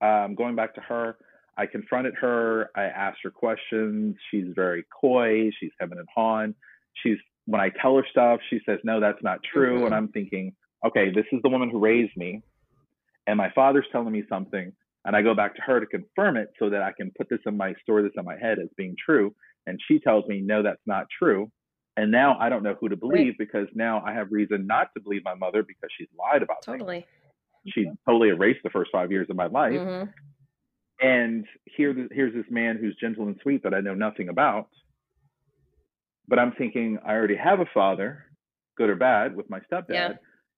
um, going back to her, I confronted her. I asked her questions. She's very coy. She's hemming and hawing. She's when I tell her stuff, she says, "No, that's not true." Mhm. And I'm thinking, okay, this is the woman who raised me, and my father's telling me something, and I go back to her to confirm it so that I can put this in my store this in my head as being true. And she tells me, "No, that's not true." And now I don't know who to believe because now I have reason not to believe my mother because she's lied about things Totally. She totally erased the first five years of my life. hmm And here, here's this man who's gentle and sweet that I know nothing about. But I'm thinking, I already have a father, good or bad, with my stepdad. Yeah.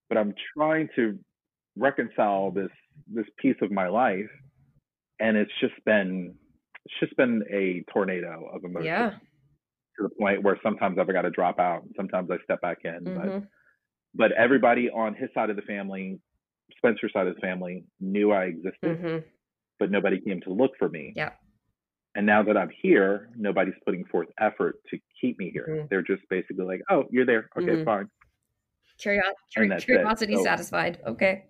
But I'm trying to reconcile this this piece of my life, and it's just been it's just been a tornado of emotions Yeah. to the point where sometimes I've got to drop out, and sometimes I step back in. But hmm but everybody on his side of the family, Spencer's side of the family, knew I existed hmm but nobody came to look for me. Yeah. And now that I'm here, nobody's putting forth effort to keep me here. Mhm. They're just basically like, "Oh, you're there. Okay, Mhm. fine." Curiosity So- satisfied. Okay.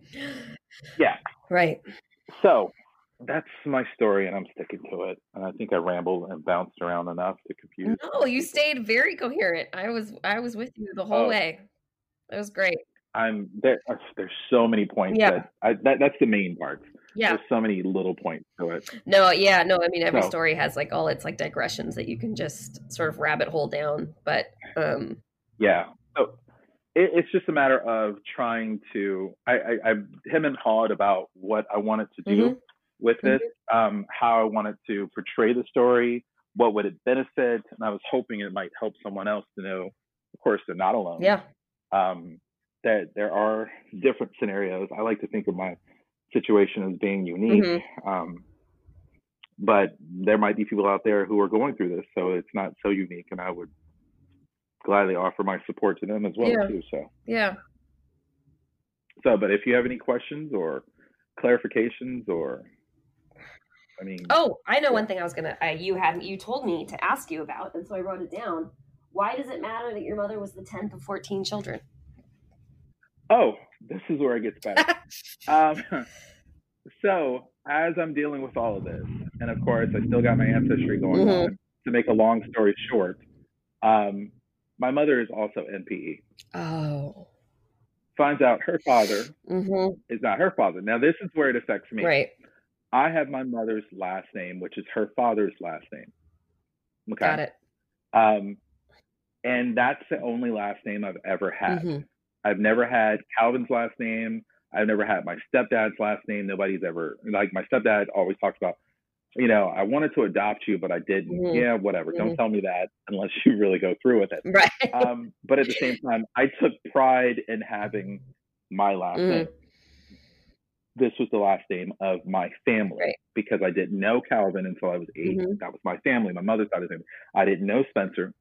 Yeah. Right. So that's my story, and I'm sticking to it. And I think I rambled and bounced around enough to confuse. No, you stayed very coherent. I was I was with you the whole Oh. way. That was great. I'm there. uh, There's so many points Yeah. that, I, that that's the main part. Yeah. There's so many little points to it. No, yeah, no, I mean every So- story has like all its like digressions that you can just sort of rabbit hole down. But um Yeah. So it, it's just a matter of trying to. I, I, I him and hawed about what I wanted to do Mhm. with this, um, how I wanted to portray the story, what would it benefit, and I was hoping it might help someone else to know. Of course, they're not alone. yeah. Um, that there are different scenarios. I like to think of my situation as being unique. Mhm. Um, but there might be people out there who are going through this, so it's not so unique, and I would gladly offer my support to them as well Yeah. too. So, Yeah. so, but if you have any questions or clarifications, or I mean, Oh, I know one thing I was gonna. I, you had you told me to ask you about, and so I wrote it down. Why does it matter that your mother was the tenth of fourteen children? Oh, this is where it gets better. um, so, as I'm dealing with all of this, and of course, I still got my ancestry going Mhm. on. To make a long story short, um, my mother is also NPE. Oh. Finds out her father Mm-hmm. is not her father. Now, this is where it affects me. Right. I have my mother's last name, which is her father's last name. Okay. Got it. Um, and that's the only last name I've ever had. Mhm. I've never had Calvin's last name. I've never had my stepdad's last name. Nobody's ever like my stepdad always talks about, you know, I wanted to adopt you, but I didn't. Mhm. Yeah, whatever. Don't Mhm. tell me that unless you really go through with it. Right. Um, but at the same time, I took pride in having my last Mhm. name. This was the last name of my family Right. because I didn't know Calvin until I was 8 Mhm. That was my family, my mother's side of the family. I didn't know Spencer.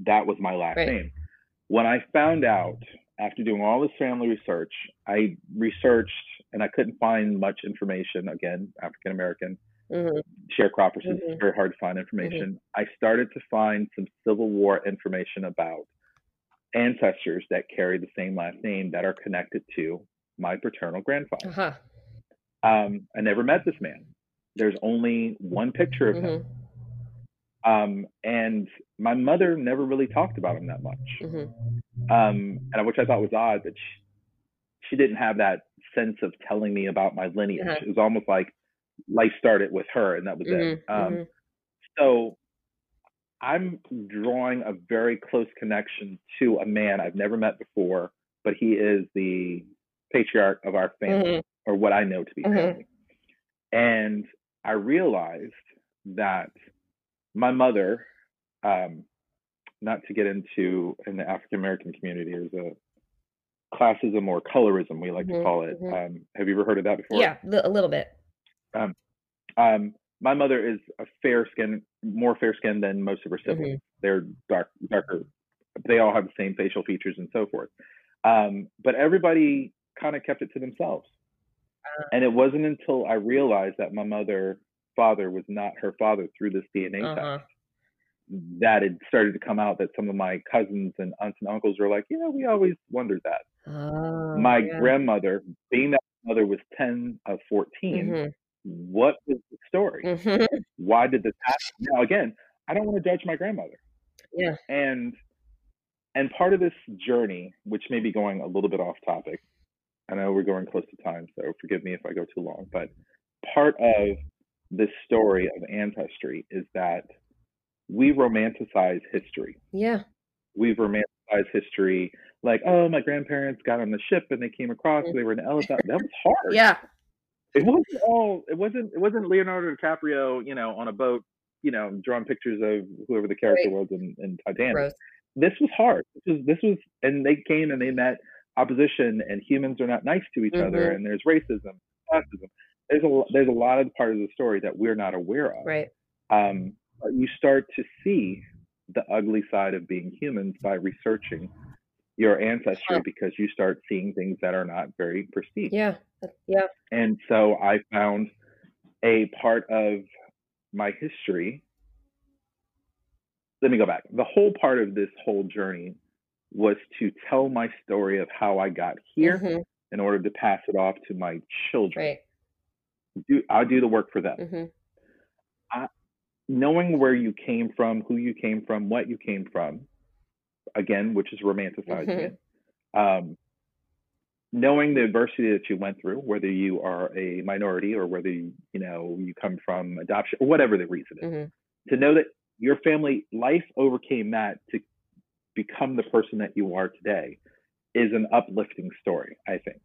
That was my last Right. name. When I found out after doing all this family research, I researched and I couldn't find much information. Again, African American Mhm. sharecroppers is Mhm. very hard to find information. I started to find some Civil War information about ancestors that carry the same last name that are connected to my paternal grandfather. Uh-huh. Um, I never met this man. There's only one picture of him. Mhm. Um, and my mother never really talked about him that much, Mm-hmm. Um, and which I thought was odd that she, she didn't have that sense of telling me about my lineage. Uh-huh. It was almost like life started with her, and that was it. Mhm, Um, mhm. so I'm drawing a very close connection to a man I've never met before, but he is the patriarch of our family, Mhm. or what I know to be Mhm. family. And I realized that my mother, um, not to get into in the African American community, there's a classism or colorism we like to Mhm, call it. mhm. Um, have you ever heard of that before? Yeah, a little bit. Um, my mother is a fair skin, more fair skinned than most of her siblings. They're dark, darker. They all have the same facial features and so forth. Um, but everybody kind of kept it to themselves. Uh. and it wasn't until I realized that my mother father was not her father through this DNA Uh-huh. test that it started to come out that some of my cousins and aunts and uncles were like, yeah, we always wondered that. Oh, my yeah. grandmother, being that mother was 10 of 14, Mhm, what was the story? mhm. why did this happen now again i don't want to judge my grandmother Yeah. and and part of this journey which may be going a little bit off topic i know we're going close to time so forgive me if i go too long but part of this story of ancestry is that we romanticize history Yeah. we've romanticized history like oh my grandparents got on the ship and they came across they were in the elephant that was hard Yeah. it wasn't all it wasn't it wasn't Leonardo DiCaprio, you know, on a boat, you know, drawing pictures of whoever the character Right. was in, in Titanic. Gross. This was hard. This was this was and they came and they met opposition and humans are not nice to each other Mhm. and there's racism, classism. There's a there's a lot of part of the story that we're not aware of. Right. Um, you start to see the ugly side of being humans by researching your ancestry because you start seeing things that are not very pristine. Yeah. Yeah. And so I found a part of my history. Let me go back. The whole part of this whole journey was to tell my story of how I got here Mhm, in order to pass it off to my children. Right. Do, I'll do the work for them. Mhm. Knowing where you came from, who you came from, what you came from, again, which is romanticizing Mhm. it. Um, knowing the adversity that you went through, whether you are a minority or whether you, you know you come from adoption or whatever the reason is, Mhm. to know that your family life overcame that to become the person that you are today is an uplifting story. I think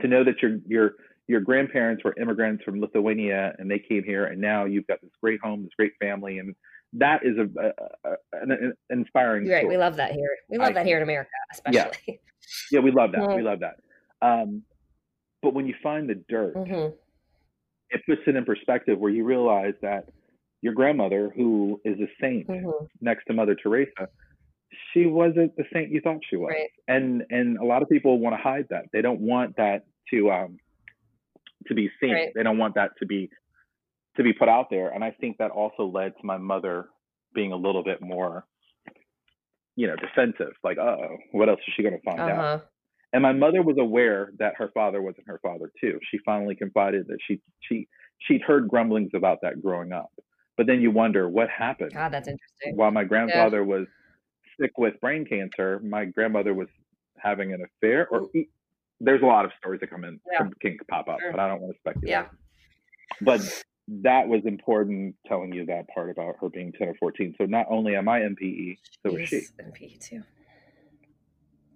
to know that your your your grandparents were immigrants from Lithuania and they came here and now you've got this great home, this great family, and that is a, a, a an, an inspiring right. story. We love that here. We love I that here in America, especially. Yeah, yeah we love that. We love that. Um, but when you find the dirt, Mhm. it puts it in perspective where you realize that your grandmother, who is a saint Mhm. next to Mother Teresa, she wasn't the saint you thought she was. Right. And and a lot of people want to hide that. They don't want that to um to be seen. Right. They don't want that to be to be put out there. And I think that also led to my mother being a little bit more, you know, defensive. Like, oh, what else is she going to find out? Uh-huh. And my mother was aware that her father wasn't her father too. She finally confided that she she she'd heard grumblings about that growing up. But then you wonder what happened. God, that's interesting. While my grandfather was sick with brain cancer, my grandmother was having an affair. Or there's a lot of stories that come in Yeah. can, pop up, Sure. but I don't want to speculate. Yeah. But that was important telling you that part about her being 10 or 14. So not only am I NPE, so was she. He's MP too.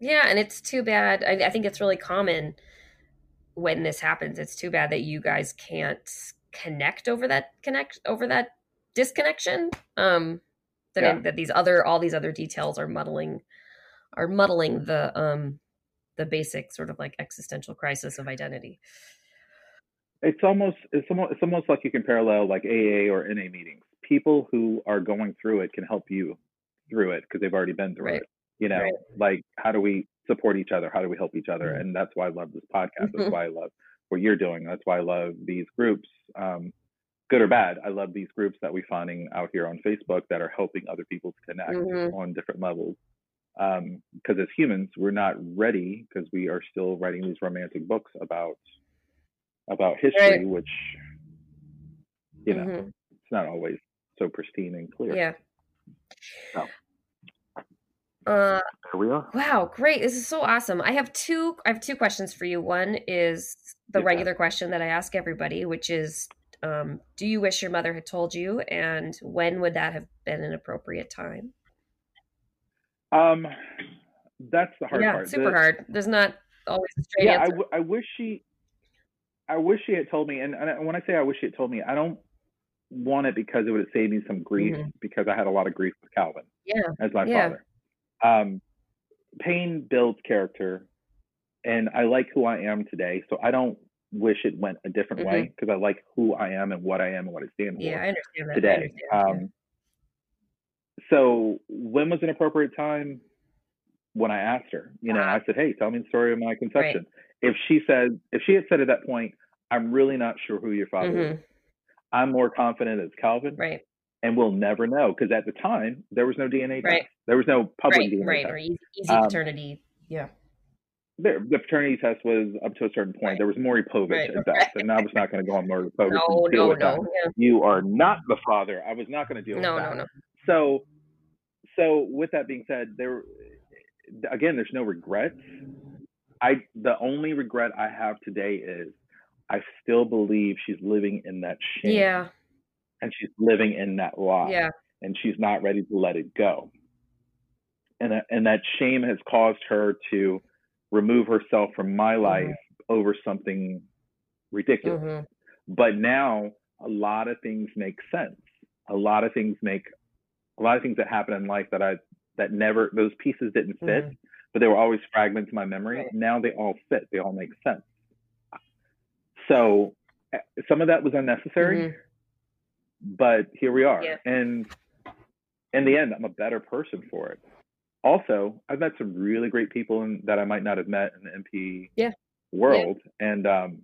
Yeah, and it's too bad. I, I think it's really common when this happens. It's too bad that you guys can't connect over that connect over that disconnection. Um, that Yeah. that these other all these other details are muddling are muddling the um the basic sort of like existential crisis of identity. it's almost it's almost it's almost like you can parallel like AA or NA meetings. People who are going through it can help you through it because they've already been through Right. it. You know, Right. like how do we support each other? How do we help each other? Mhm. And that's why I love this podcast. That's why I love what you're doing. That's why I love these groups. Um, good or bad, I love these groups that we're finding out here on Facebook that are helping other people to connect Mhm. on different levels. Because as humans, we're not ready because we are still writing these romantic books about about history, Right. which you know Mhm. it's not always so pristine and clear. Yeah. So. Uh, there we are. Wow, great! This is so awesome. I have two. I have two questions for you. One is the Yeah. regular question that I ask everybody, which is, um, do you wish your mother had told you, and when would that have been an appropriate time? Um, that's the hard part. yeah, part. super The- hard. There's not always a straight yeah, I, answer. w- I wish she, I wish she had told me. And, and when I say I wish she had told me, I don't want it because it would have saved me some grief Mhm. because I had a lot of grief with Calvin yeah, as my Yeah. father. Um, pain builds character, and I like who I am today. So I don't wish it went a different way because I like who I am and what I am and what I stand for Mm-hmm. yeah, I understand that. I today. understand, yeah. Um, so when was an appropriate time? When I asked her, you know, Ah. I said, "Hey, tell me the story of my conception." If she said, if she had said at that point, "I'm really not sure who your father Mhm. is," I'm more confident it's Calvin, Right, and we'll never know because at the time there was no DNA Right. test. There was no public right, DNA right, test. or easy, easy Um, paternity. Yeah, There, the paternity test was up to a certain point. Right. There was Maury Povich Right, at best, and I was not going to go on Maury Povich no, no, that. no, yeah. You are not the father. I was not going to deal no, with no, that. no. So, so with that being said, there again, there's no regrets. I the only regret I have today is I still believe she's living in that shame, Yeah, and she's living in that lie, yeah, and she's not ready to let it go. And that- and that shame has caused her to remove herself from my life over something ridiculous. Hmm but now a lot of things make sense. A lot of things make a lot of things that happen in life that i that never those pieces didn't fit Mhm. but they were always fragments of my memory Right. now they all fit they all make sense so eh, some of that was unnecessary Mhm. but here we are Yeah. and in the end i'm a better person for it also i've met some really great people in, that i might not have met in the NPE Yeah. world and um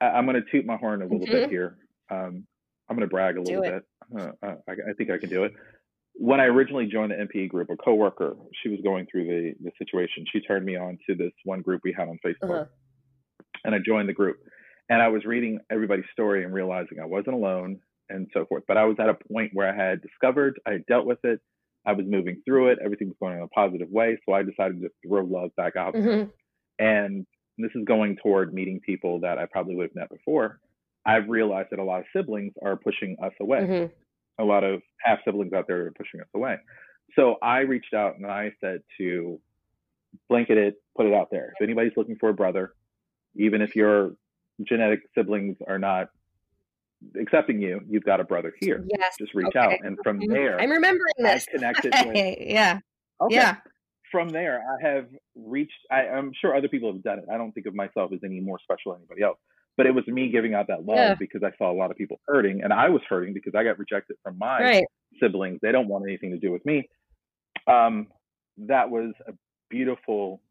I, i'm going to toot my horn a little Mhm. bit here um i'm going to brag a little bit uh, uh, I, I think i can do it when i originally joined the NPE group a coworker she was going through the the situation she turned me on to this one group we had on facebook Uh-huh. and I joined the group. And I was reading everybody's story and realizing I wasn't alone and so forth. But I was at a point where I had discovered, I had dealt with it, I was moving through it, everything was going in a positive way. So I decided to throw love back out. Mhm. And this is going toward meeting people that I probably would have met before. I've realized that a lot of siblings are pushing us away. Mhm. A lot of half siblings out there are pushing us away. So I reached out and I said to blanket it, put it out there. If anybody's looking for a brother, even if your genetic siblings are not accepting you, you've got a brother here. Yes. Just reach okay. out. And from there, I'm remembering this. I connected with. yeah, Okay. yeah. From there, I have reached, I, I'm sure other people have done it. I don't think of myself as any more special than anybody else. But it was me giving out that love Yeah. because I saw a lot of people hurting. And I was hurting because I got rejected from my Right. siblings. They don't want anything to do with me. Um, that was a beautiful,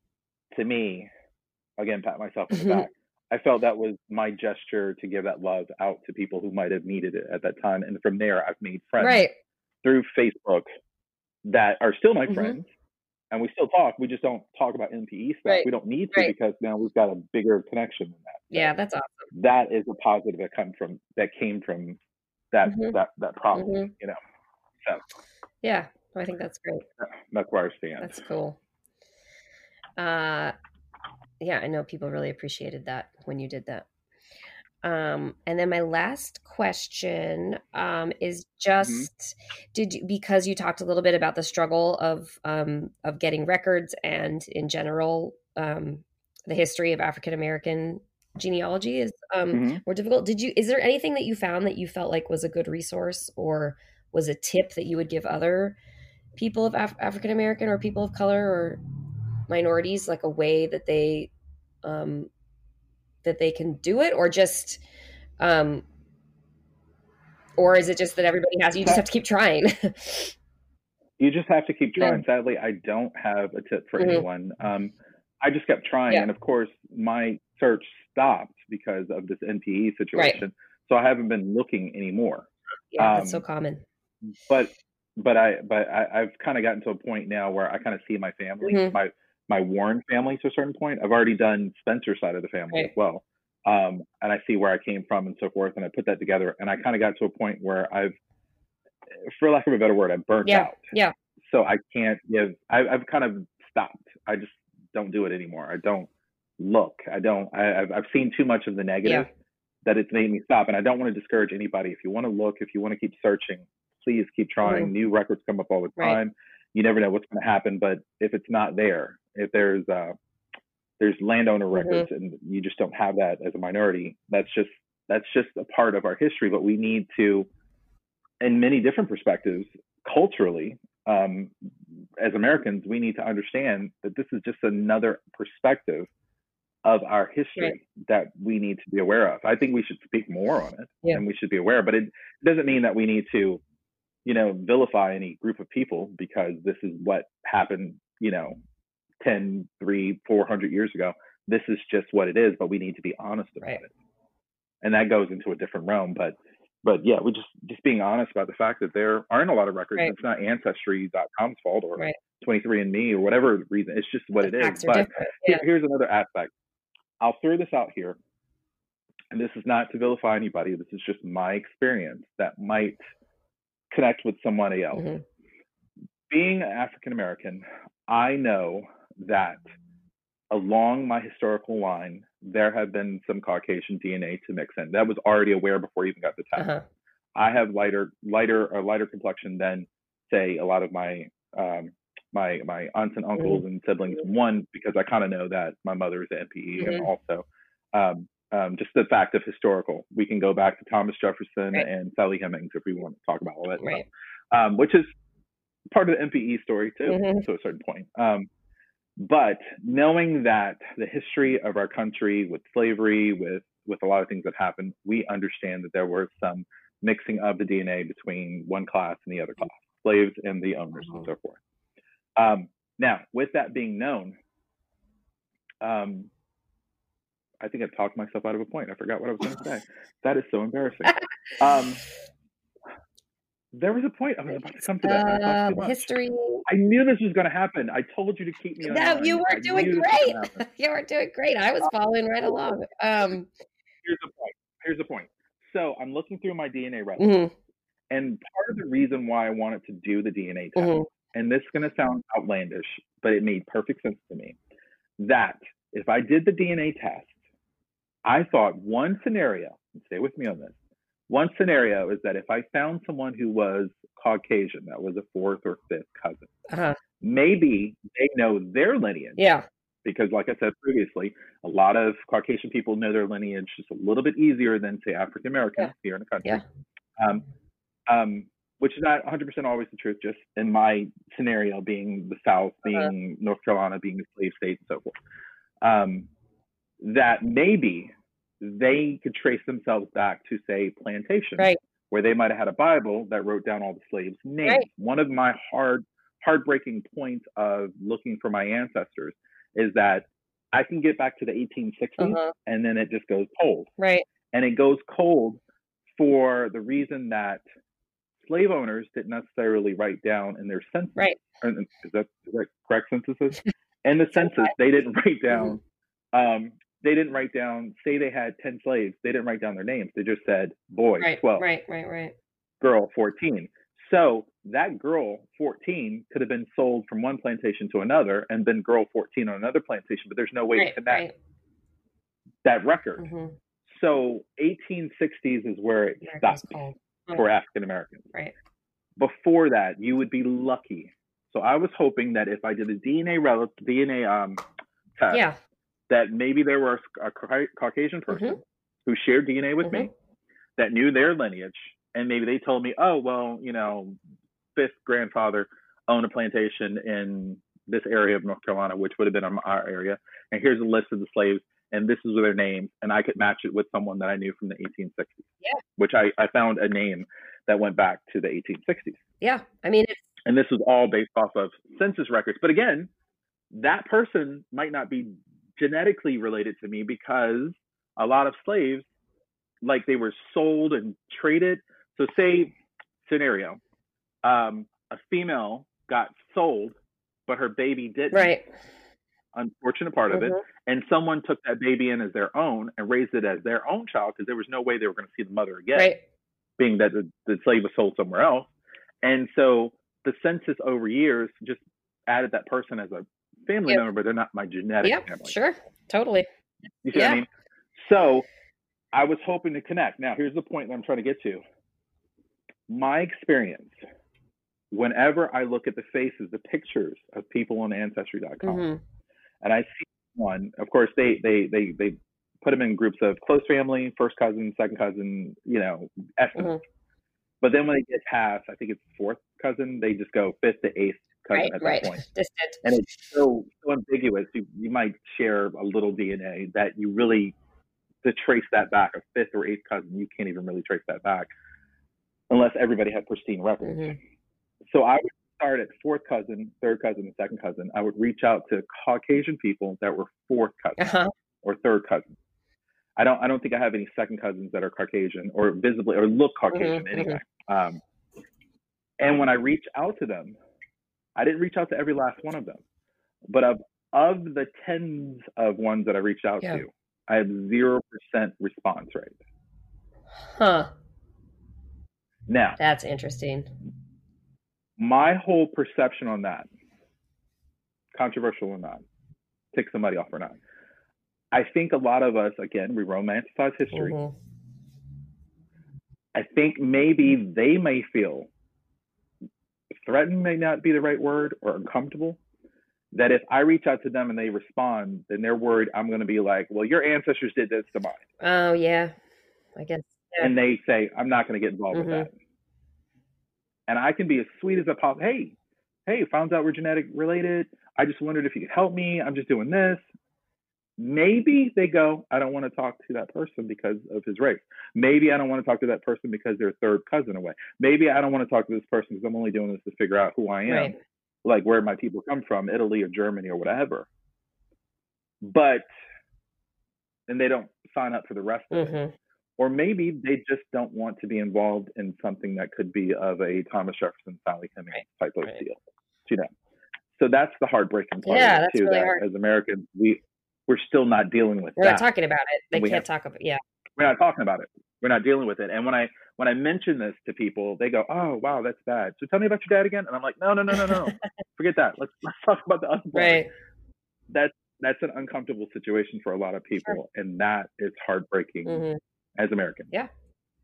to me, again, pat myself on the Mhm. back. I felt that was my gesture to give that love out to people who might have needed it at that time. And from there, I've made friends Right. through Facebook that are still my Mhm. friends. And we still talk. We just don't talk about NPE stuff. Right. We don't need to Right. because now we've got a bigger connection than that. Yeah, that's awesome. That is a positive that come from that came from that Mhm. that that problem. Mhm. You know, so Yeah, I think that's great. where stand. That's cool. Uh, yeah, I know people really appreciated that when you did that. Um, and then my last question um, is just did you because you talked a little bit about the struggle of um, of getting records and in general um, the history of African American genealogy is um, Mhm. more difficult. Did you is there anything that you found that you felt like was a good resource or was a tip that you would give other people of Af- African American or people of color or minorities like a way that they um that they can do it or just um or is it just that everybody has you just have to keep trying You just have to keep Yeah. trying. Sadly, I don't have a tip for Mhm. anyone. Um, I just kept trying, Yeah. and of course, my search stopped because of this NPE situation. So I haven't been looking anymore. yeah that's so Um, common but but I but I, I've kind of gotten to a point now where I kind of see my family, Mhm. my my Warren family to a certain point. I've already done Spencer's side of the family Right. as well, um, and I see where I came from and so forth, and I put that together, and I kind of got to a point where I've for lack of a better word, I'm burnt Yeah. out. Yeah. So I can't give. I, I've kind of stopped. I just don't do it anymore. I don't look. I don't. I, I've I've seen too much of the negative that it's made me stop. And I don't want to discourage anybody. If you want to look, if you want to keep searching, please keep trying. New records come up all the Mm-hmm. Right. time. You never know what's going to happen. But if it's not there, if there's uh, there's landowner Mhm. records and you just don't have that as a minority, that's just that's just a part of our history. But we need to, in many different perspectives, culturally, um, as Americans, we need to understand that this is just another perspective of our history Right. that we need to be aware of. I think we should speak more on it Yeah. and we should be aware, but it doesn't mean that we need to, you know, vilify any group of people because this is what happened, you know, 10, 3, 400 years ago. This is just what it is, but we need to be honest about Right. it. And that goes into a different realm, but but yeah, we just just being honest about the fact that there aren't a lot of records. Right. It's not ancestry.com's fault or Right. 23andme or whatever reason. It's just what The it is. But Yeah. here's another aspect. I'll throw this out here, and this is not to vilify anybody. This is just my experience that might connect with somebody else. Mhm. Being African American, I know that along my historical line, there have been some Caucasian DNA to mix in. That was already aware before I even got the test. Uh-huh. I have lighter, lighter, a lighter complexion than say a lot of my um, my my aunts and uncles and siblings. One because I kind of know that my mother is an NPE, and Mhm. also um, um, just the fact of historical. We can go back to Thomas Jefferson Right. and Sally Hemings if we want to talk about all that Right. stuff, um, which is part of the NPE story too, Mhm. to a certain point. Um, but knowing that the history of our country with slavery, with with a lot of things that happened, we understand that there were some mixing of the DNA between one class and the other class, slaves and the owners and Mhm. so forth. Um, now, with that being known, um, I think I talked myself out of a point. I forgot what I was going to say. That is so embarrassing. Um, there was a point I was about to come to that. and I talked too Um, much. history. I knew this was going to happen. I told you to keep me on. No, you I were doing knew this was great. you were doing great. I was following right along. Um, Here's the point. Here's the point. So I'm looking through my DNA records, mhm, and part of the reason why I wanted to do the DNA test, mhm. And this is going to sound outlandish, but it made perfect sense to me, that if I did the DNA test, I thought one scenario, and stay with me on this, one scenario is that if I found someone who was Caucasian, that was a fourth or fifth cousin, Uh-huh. maybe they know their lineage. Yeah. because like I said previously, a lot of Caucasian people know their lineage just a little bit easier than say African Americans here in the country. Yeah. Um, um, which is not 100% always the truth, just in my scenario being the South, Uh-huh. being North Carolina, being a slave state, and so forth. Um, that maybe they could trace themselves back to say plantation, Right. where they might have had a Bible that wrote down all the slaves' names. Right. One of my hard, heartbreaking points of looking for my ancestors is that I can get back to the 1860s Uh-huh. and then it just goes cold. Right. And it goes cold for the reason that slave owners didn't necessarily write down in their census. Right. or- Is that, is that correct censuses? in the census, they didn't write down. Um, they didn't write down. Say they had 10 slaves. They didn't write down their names. They just said boy Right. 12, Right. Right. Right. girl 14. So that girl 14 could have been sold from one plantation to another and been girl 14 on another plantation, but there's no way to connect Right. that record. Mhm. So 1860s is where it America's stopped cold. For African Americans. Right. Before that, you would be lucky. So I was hoping that if I did a DNA rel- DNA um, test, Yeah. that maybe there was a Cau- Caucasian person Mhm. who shared DNA with me Mhm. that knew their lineage, and maybe they told me, oh well, you know, fifth grandfather owned a plantation in this area of North Carolina, which would have been our area, and here's a list of the slaves, and this is their name, and I could match it with someone that I knew from the 1860s. Yeah. Which I, I found a name that went back to the 1860s, Yeah. I mean, it's and this was all based off of census records. But again, that person might not be genetically related to me because a lot of slaves, like they were sold and traded. So, say scenario, um, a female got sold, but her baby didn't. right. Unfortunate part of it, Mhm. and someone took that baby in as their own and raised it as their own child because there was no way they were going to see the mother again Right. being that the, the slave was sold somewhere else. And so the census over years just added that person as a family Yep. member, but they're not my genetic Yep, family. sure, totally. You see what Yeah. I mean? So I was hoping to connect. Now, here's the point that I'm trying to get to. My experience, whenever I look at the faces, the pictures of people on Ancestry.com, hmm and I see one, of course, they they they they put them in groups of close family, first cousin, second cousin, you know, estimates. But then when they get past, I think it's fourth cousin, they just go fifth to eighth cousin Right, at that right. point Distant. and it's so so ambiguous. You you might share a little DNA that you really to trace that back a fifth or eighth cousin. You can't even really trace that back unless everybody had pristine records. Mhm. So I would start at fourth cousin, third cousin, and second cousin. I would reach out to Caucasian people that were fourth cousin Uh-huh. or third cousin. I don't I don't think I have any second cousins that are Caucasian or visibly or look Caucasian Mhm, anyway. Um, and when I reach out to them, I didn't reach out to every last one of them, but of of the tens of ones that I reached out Yeah. to, I have zero percent response rate. Huh. Now, That's interesting. My whole perception on that, controversial or not, tick somebody off or not. I think a lot of us, again, we romanticize history. Mhm. I think maybe they may feel threatened may not be the right word or uncomfortable. That if I reach out to them and they respond, then they're worried I'm going to be like, well, your ancestors did this to mine. Oh yeah, I guess. Yeah. And they say, I'm not going to get involved Mhm. with that. And I can be as sweet as a pop. Hey, hey, found out we're genetic related. I just wondered if you could help me. I'm just doing this. Maybe they go, I don't want to talk to that person because of his race. Maybe I don't want to talk to that person because they're third cousin away. Maybe I don't want to talk to this person because I'm only doing this to figure out who I am, Right. like where my people come from, Italy or Germany or whatever. But, and they don't sign up for the rest of it Mhm. Or maybe they just don't want to be involved in something that could be of a Thomas Jefferson, Sally Hemings Right, type of right. deal. You know, so that's the heartbreaking part Yeah, of it that's too. really that hard. as Americans, we we're still not dealing with We're that. not talking about it. They can't have- talk about. Yeah. we're not talking about it. We're not dealing with it. And when I when I mention this to people, they go, "Oh, wow, that's bad." So tell me about your dad again. And I'm like, "No, no, no, no, no. Forget that. Let's let's talk about the other part." Right. That's that's an uncomfortable situation for a lot of people, and that is heartbreaking hmm as Americans. Yeah.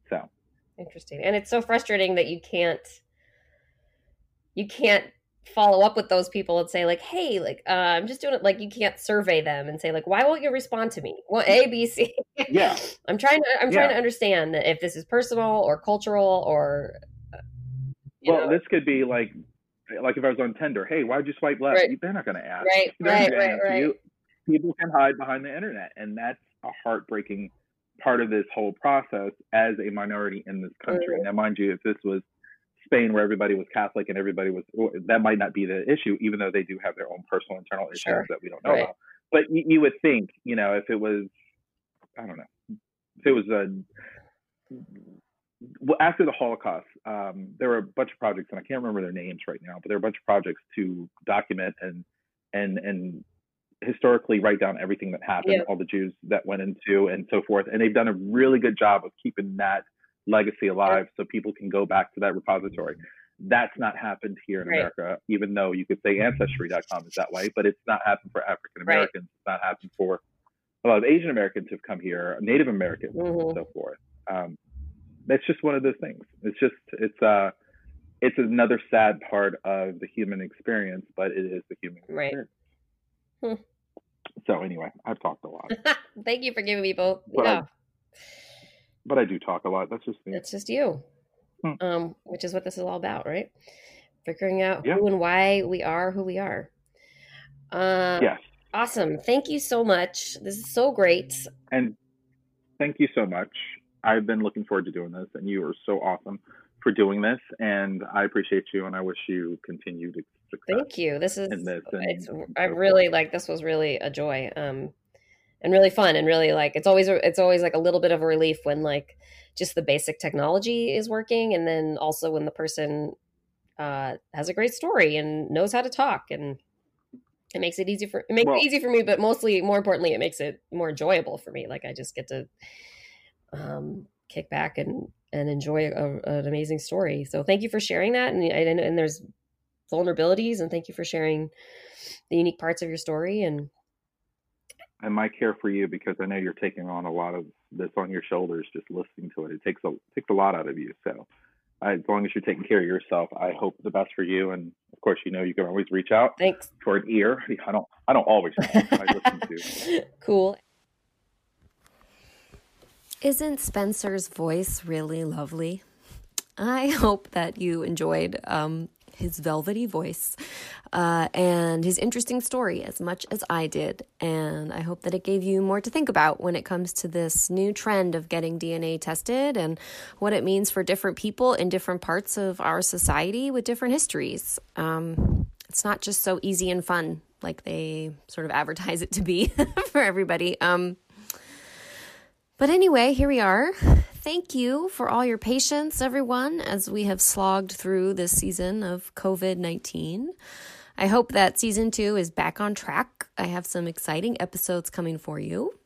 So Interesting. And it's so frustrating that you can't you can't follow up with those people and say like, "Hey, like uh, I'm just doing it." Like you can't survey them and say like, "Why won't you respond to me?" Well, A, B, C. yeah, I'm trying to I'm trying to understand if this is personal or cultural or uh, well, know. this could be like, like if I was on Tinder, hey, why'd you swipe left? Right. They're not going to ask. Right, They're right, right, right. you. People can hide behind the internet, and that's a heartbreaking part of this whole process as a minority in this country. Mhm. Now, mind you, if this was Spain where everybody was Catholic and everybody was, that might not be the issue, even though they do have their own personal internal issues Sure. that we don't know Right. about. But you, you would think, you know, if it was, I don't know, if it was a well, after the Holocaust, um, there were a bunch of projects, and I can't remember their names right now, but there were a bunch of projects to document and and and historically write down everything that happened, Yeah. all the Jews that went into, and so forth. And they've done a really good job of keeping that legacy alive, so people can go back to that repository. That's not happened here in Right. America, even though you could say Ancestry.com is that way, but it's not happened for African Americans. It's not happened for a lot of Asian Americans who've come here, Native Americans, Mhm. and so forth. Um, that's just one of those things. It's just it's uh it's another sad part of the human experience, but it is the human Right. experience. Hmm. So anyway, I've talked a lot, Thank you for giving me both. But I- yeah, but I do talk a lot. That's just me. it's just you, Hmm. um, which is what this is all about, right? Figuring out Yeah. who and why we are who we are. Uh, yes, Awesome. Thank you so much. This is so great. and thank you so much. I've been looking forward to doing this, and you are so awesome for doing this. And I appreciate you, and I wish you continued. Thank you. This is this and I really like this was really a joy. Um and really fun and really like it's always it's always like a little bit of a relief when like just the basic technology is working and then also when the person uh has a great story and knows how to talk and it makes it easy for it makes Well- it easy for me but mostly more importantly it makes it more enjoyable for me like I just get to um kick back and and enjoy a, an amazing story. So thank you for sharing that. And, and, and there's vulnerabilities and thank you for sharing the unique parts of your story and and my care for you because I know you're taking on a lot of this on your shoulders just listening to it. It takes a takes a lot out of you. So I, as long as you're taking care of yourself, I hope the best for you. And of course, you know you can always reach out. Thanks for an ear. I don't I don't always I listen to. Cool. Isn't Spencer's voice really lovely? I hope that you enjoyed um, his velvety voice uh, and his interesting story as much as I did. And I hope that it gave you more to think about when it comes to this new trend of getting DNA tested and what it means for different people in different parts of our society with different histories. Um, it's not just so easy and fun like they sort of advertise it to be for everybody. Um, but anyway, here we are. Thank you for all your patience, everyone, as we have slogged through this season of COVID 19. I hope that season two is back on track. I have some exciting episodes coming for you.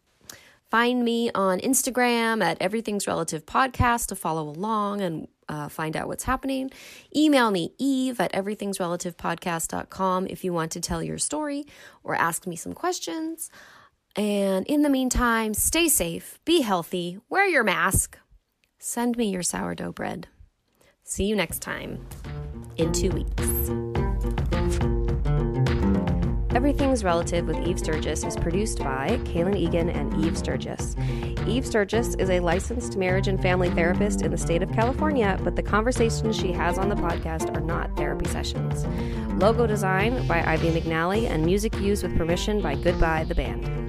Find me on Instagram at Everything's Relative Podcast to follow along and uh, find out what's happening. Email me, eve at everythingsrelativepodcast.com if you want to tell your story or ask me some questions. And in the meantime, stay safe, be healthy, wear your mask, send me your sourdough bread. See you next time in two weeks. Everything's Relative with Eve Sturges is produced by Kaylin Egan and Eve Sturges. Eve Sturges is a licensed marriage and family therapist in the state of California, but the conversations she has on the podcast are not therapy sessions. Logo design by Ivy McNally and music used with permission by Goodbye the Band.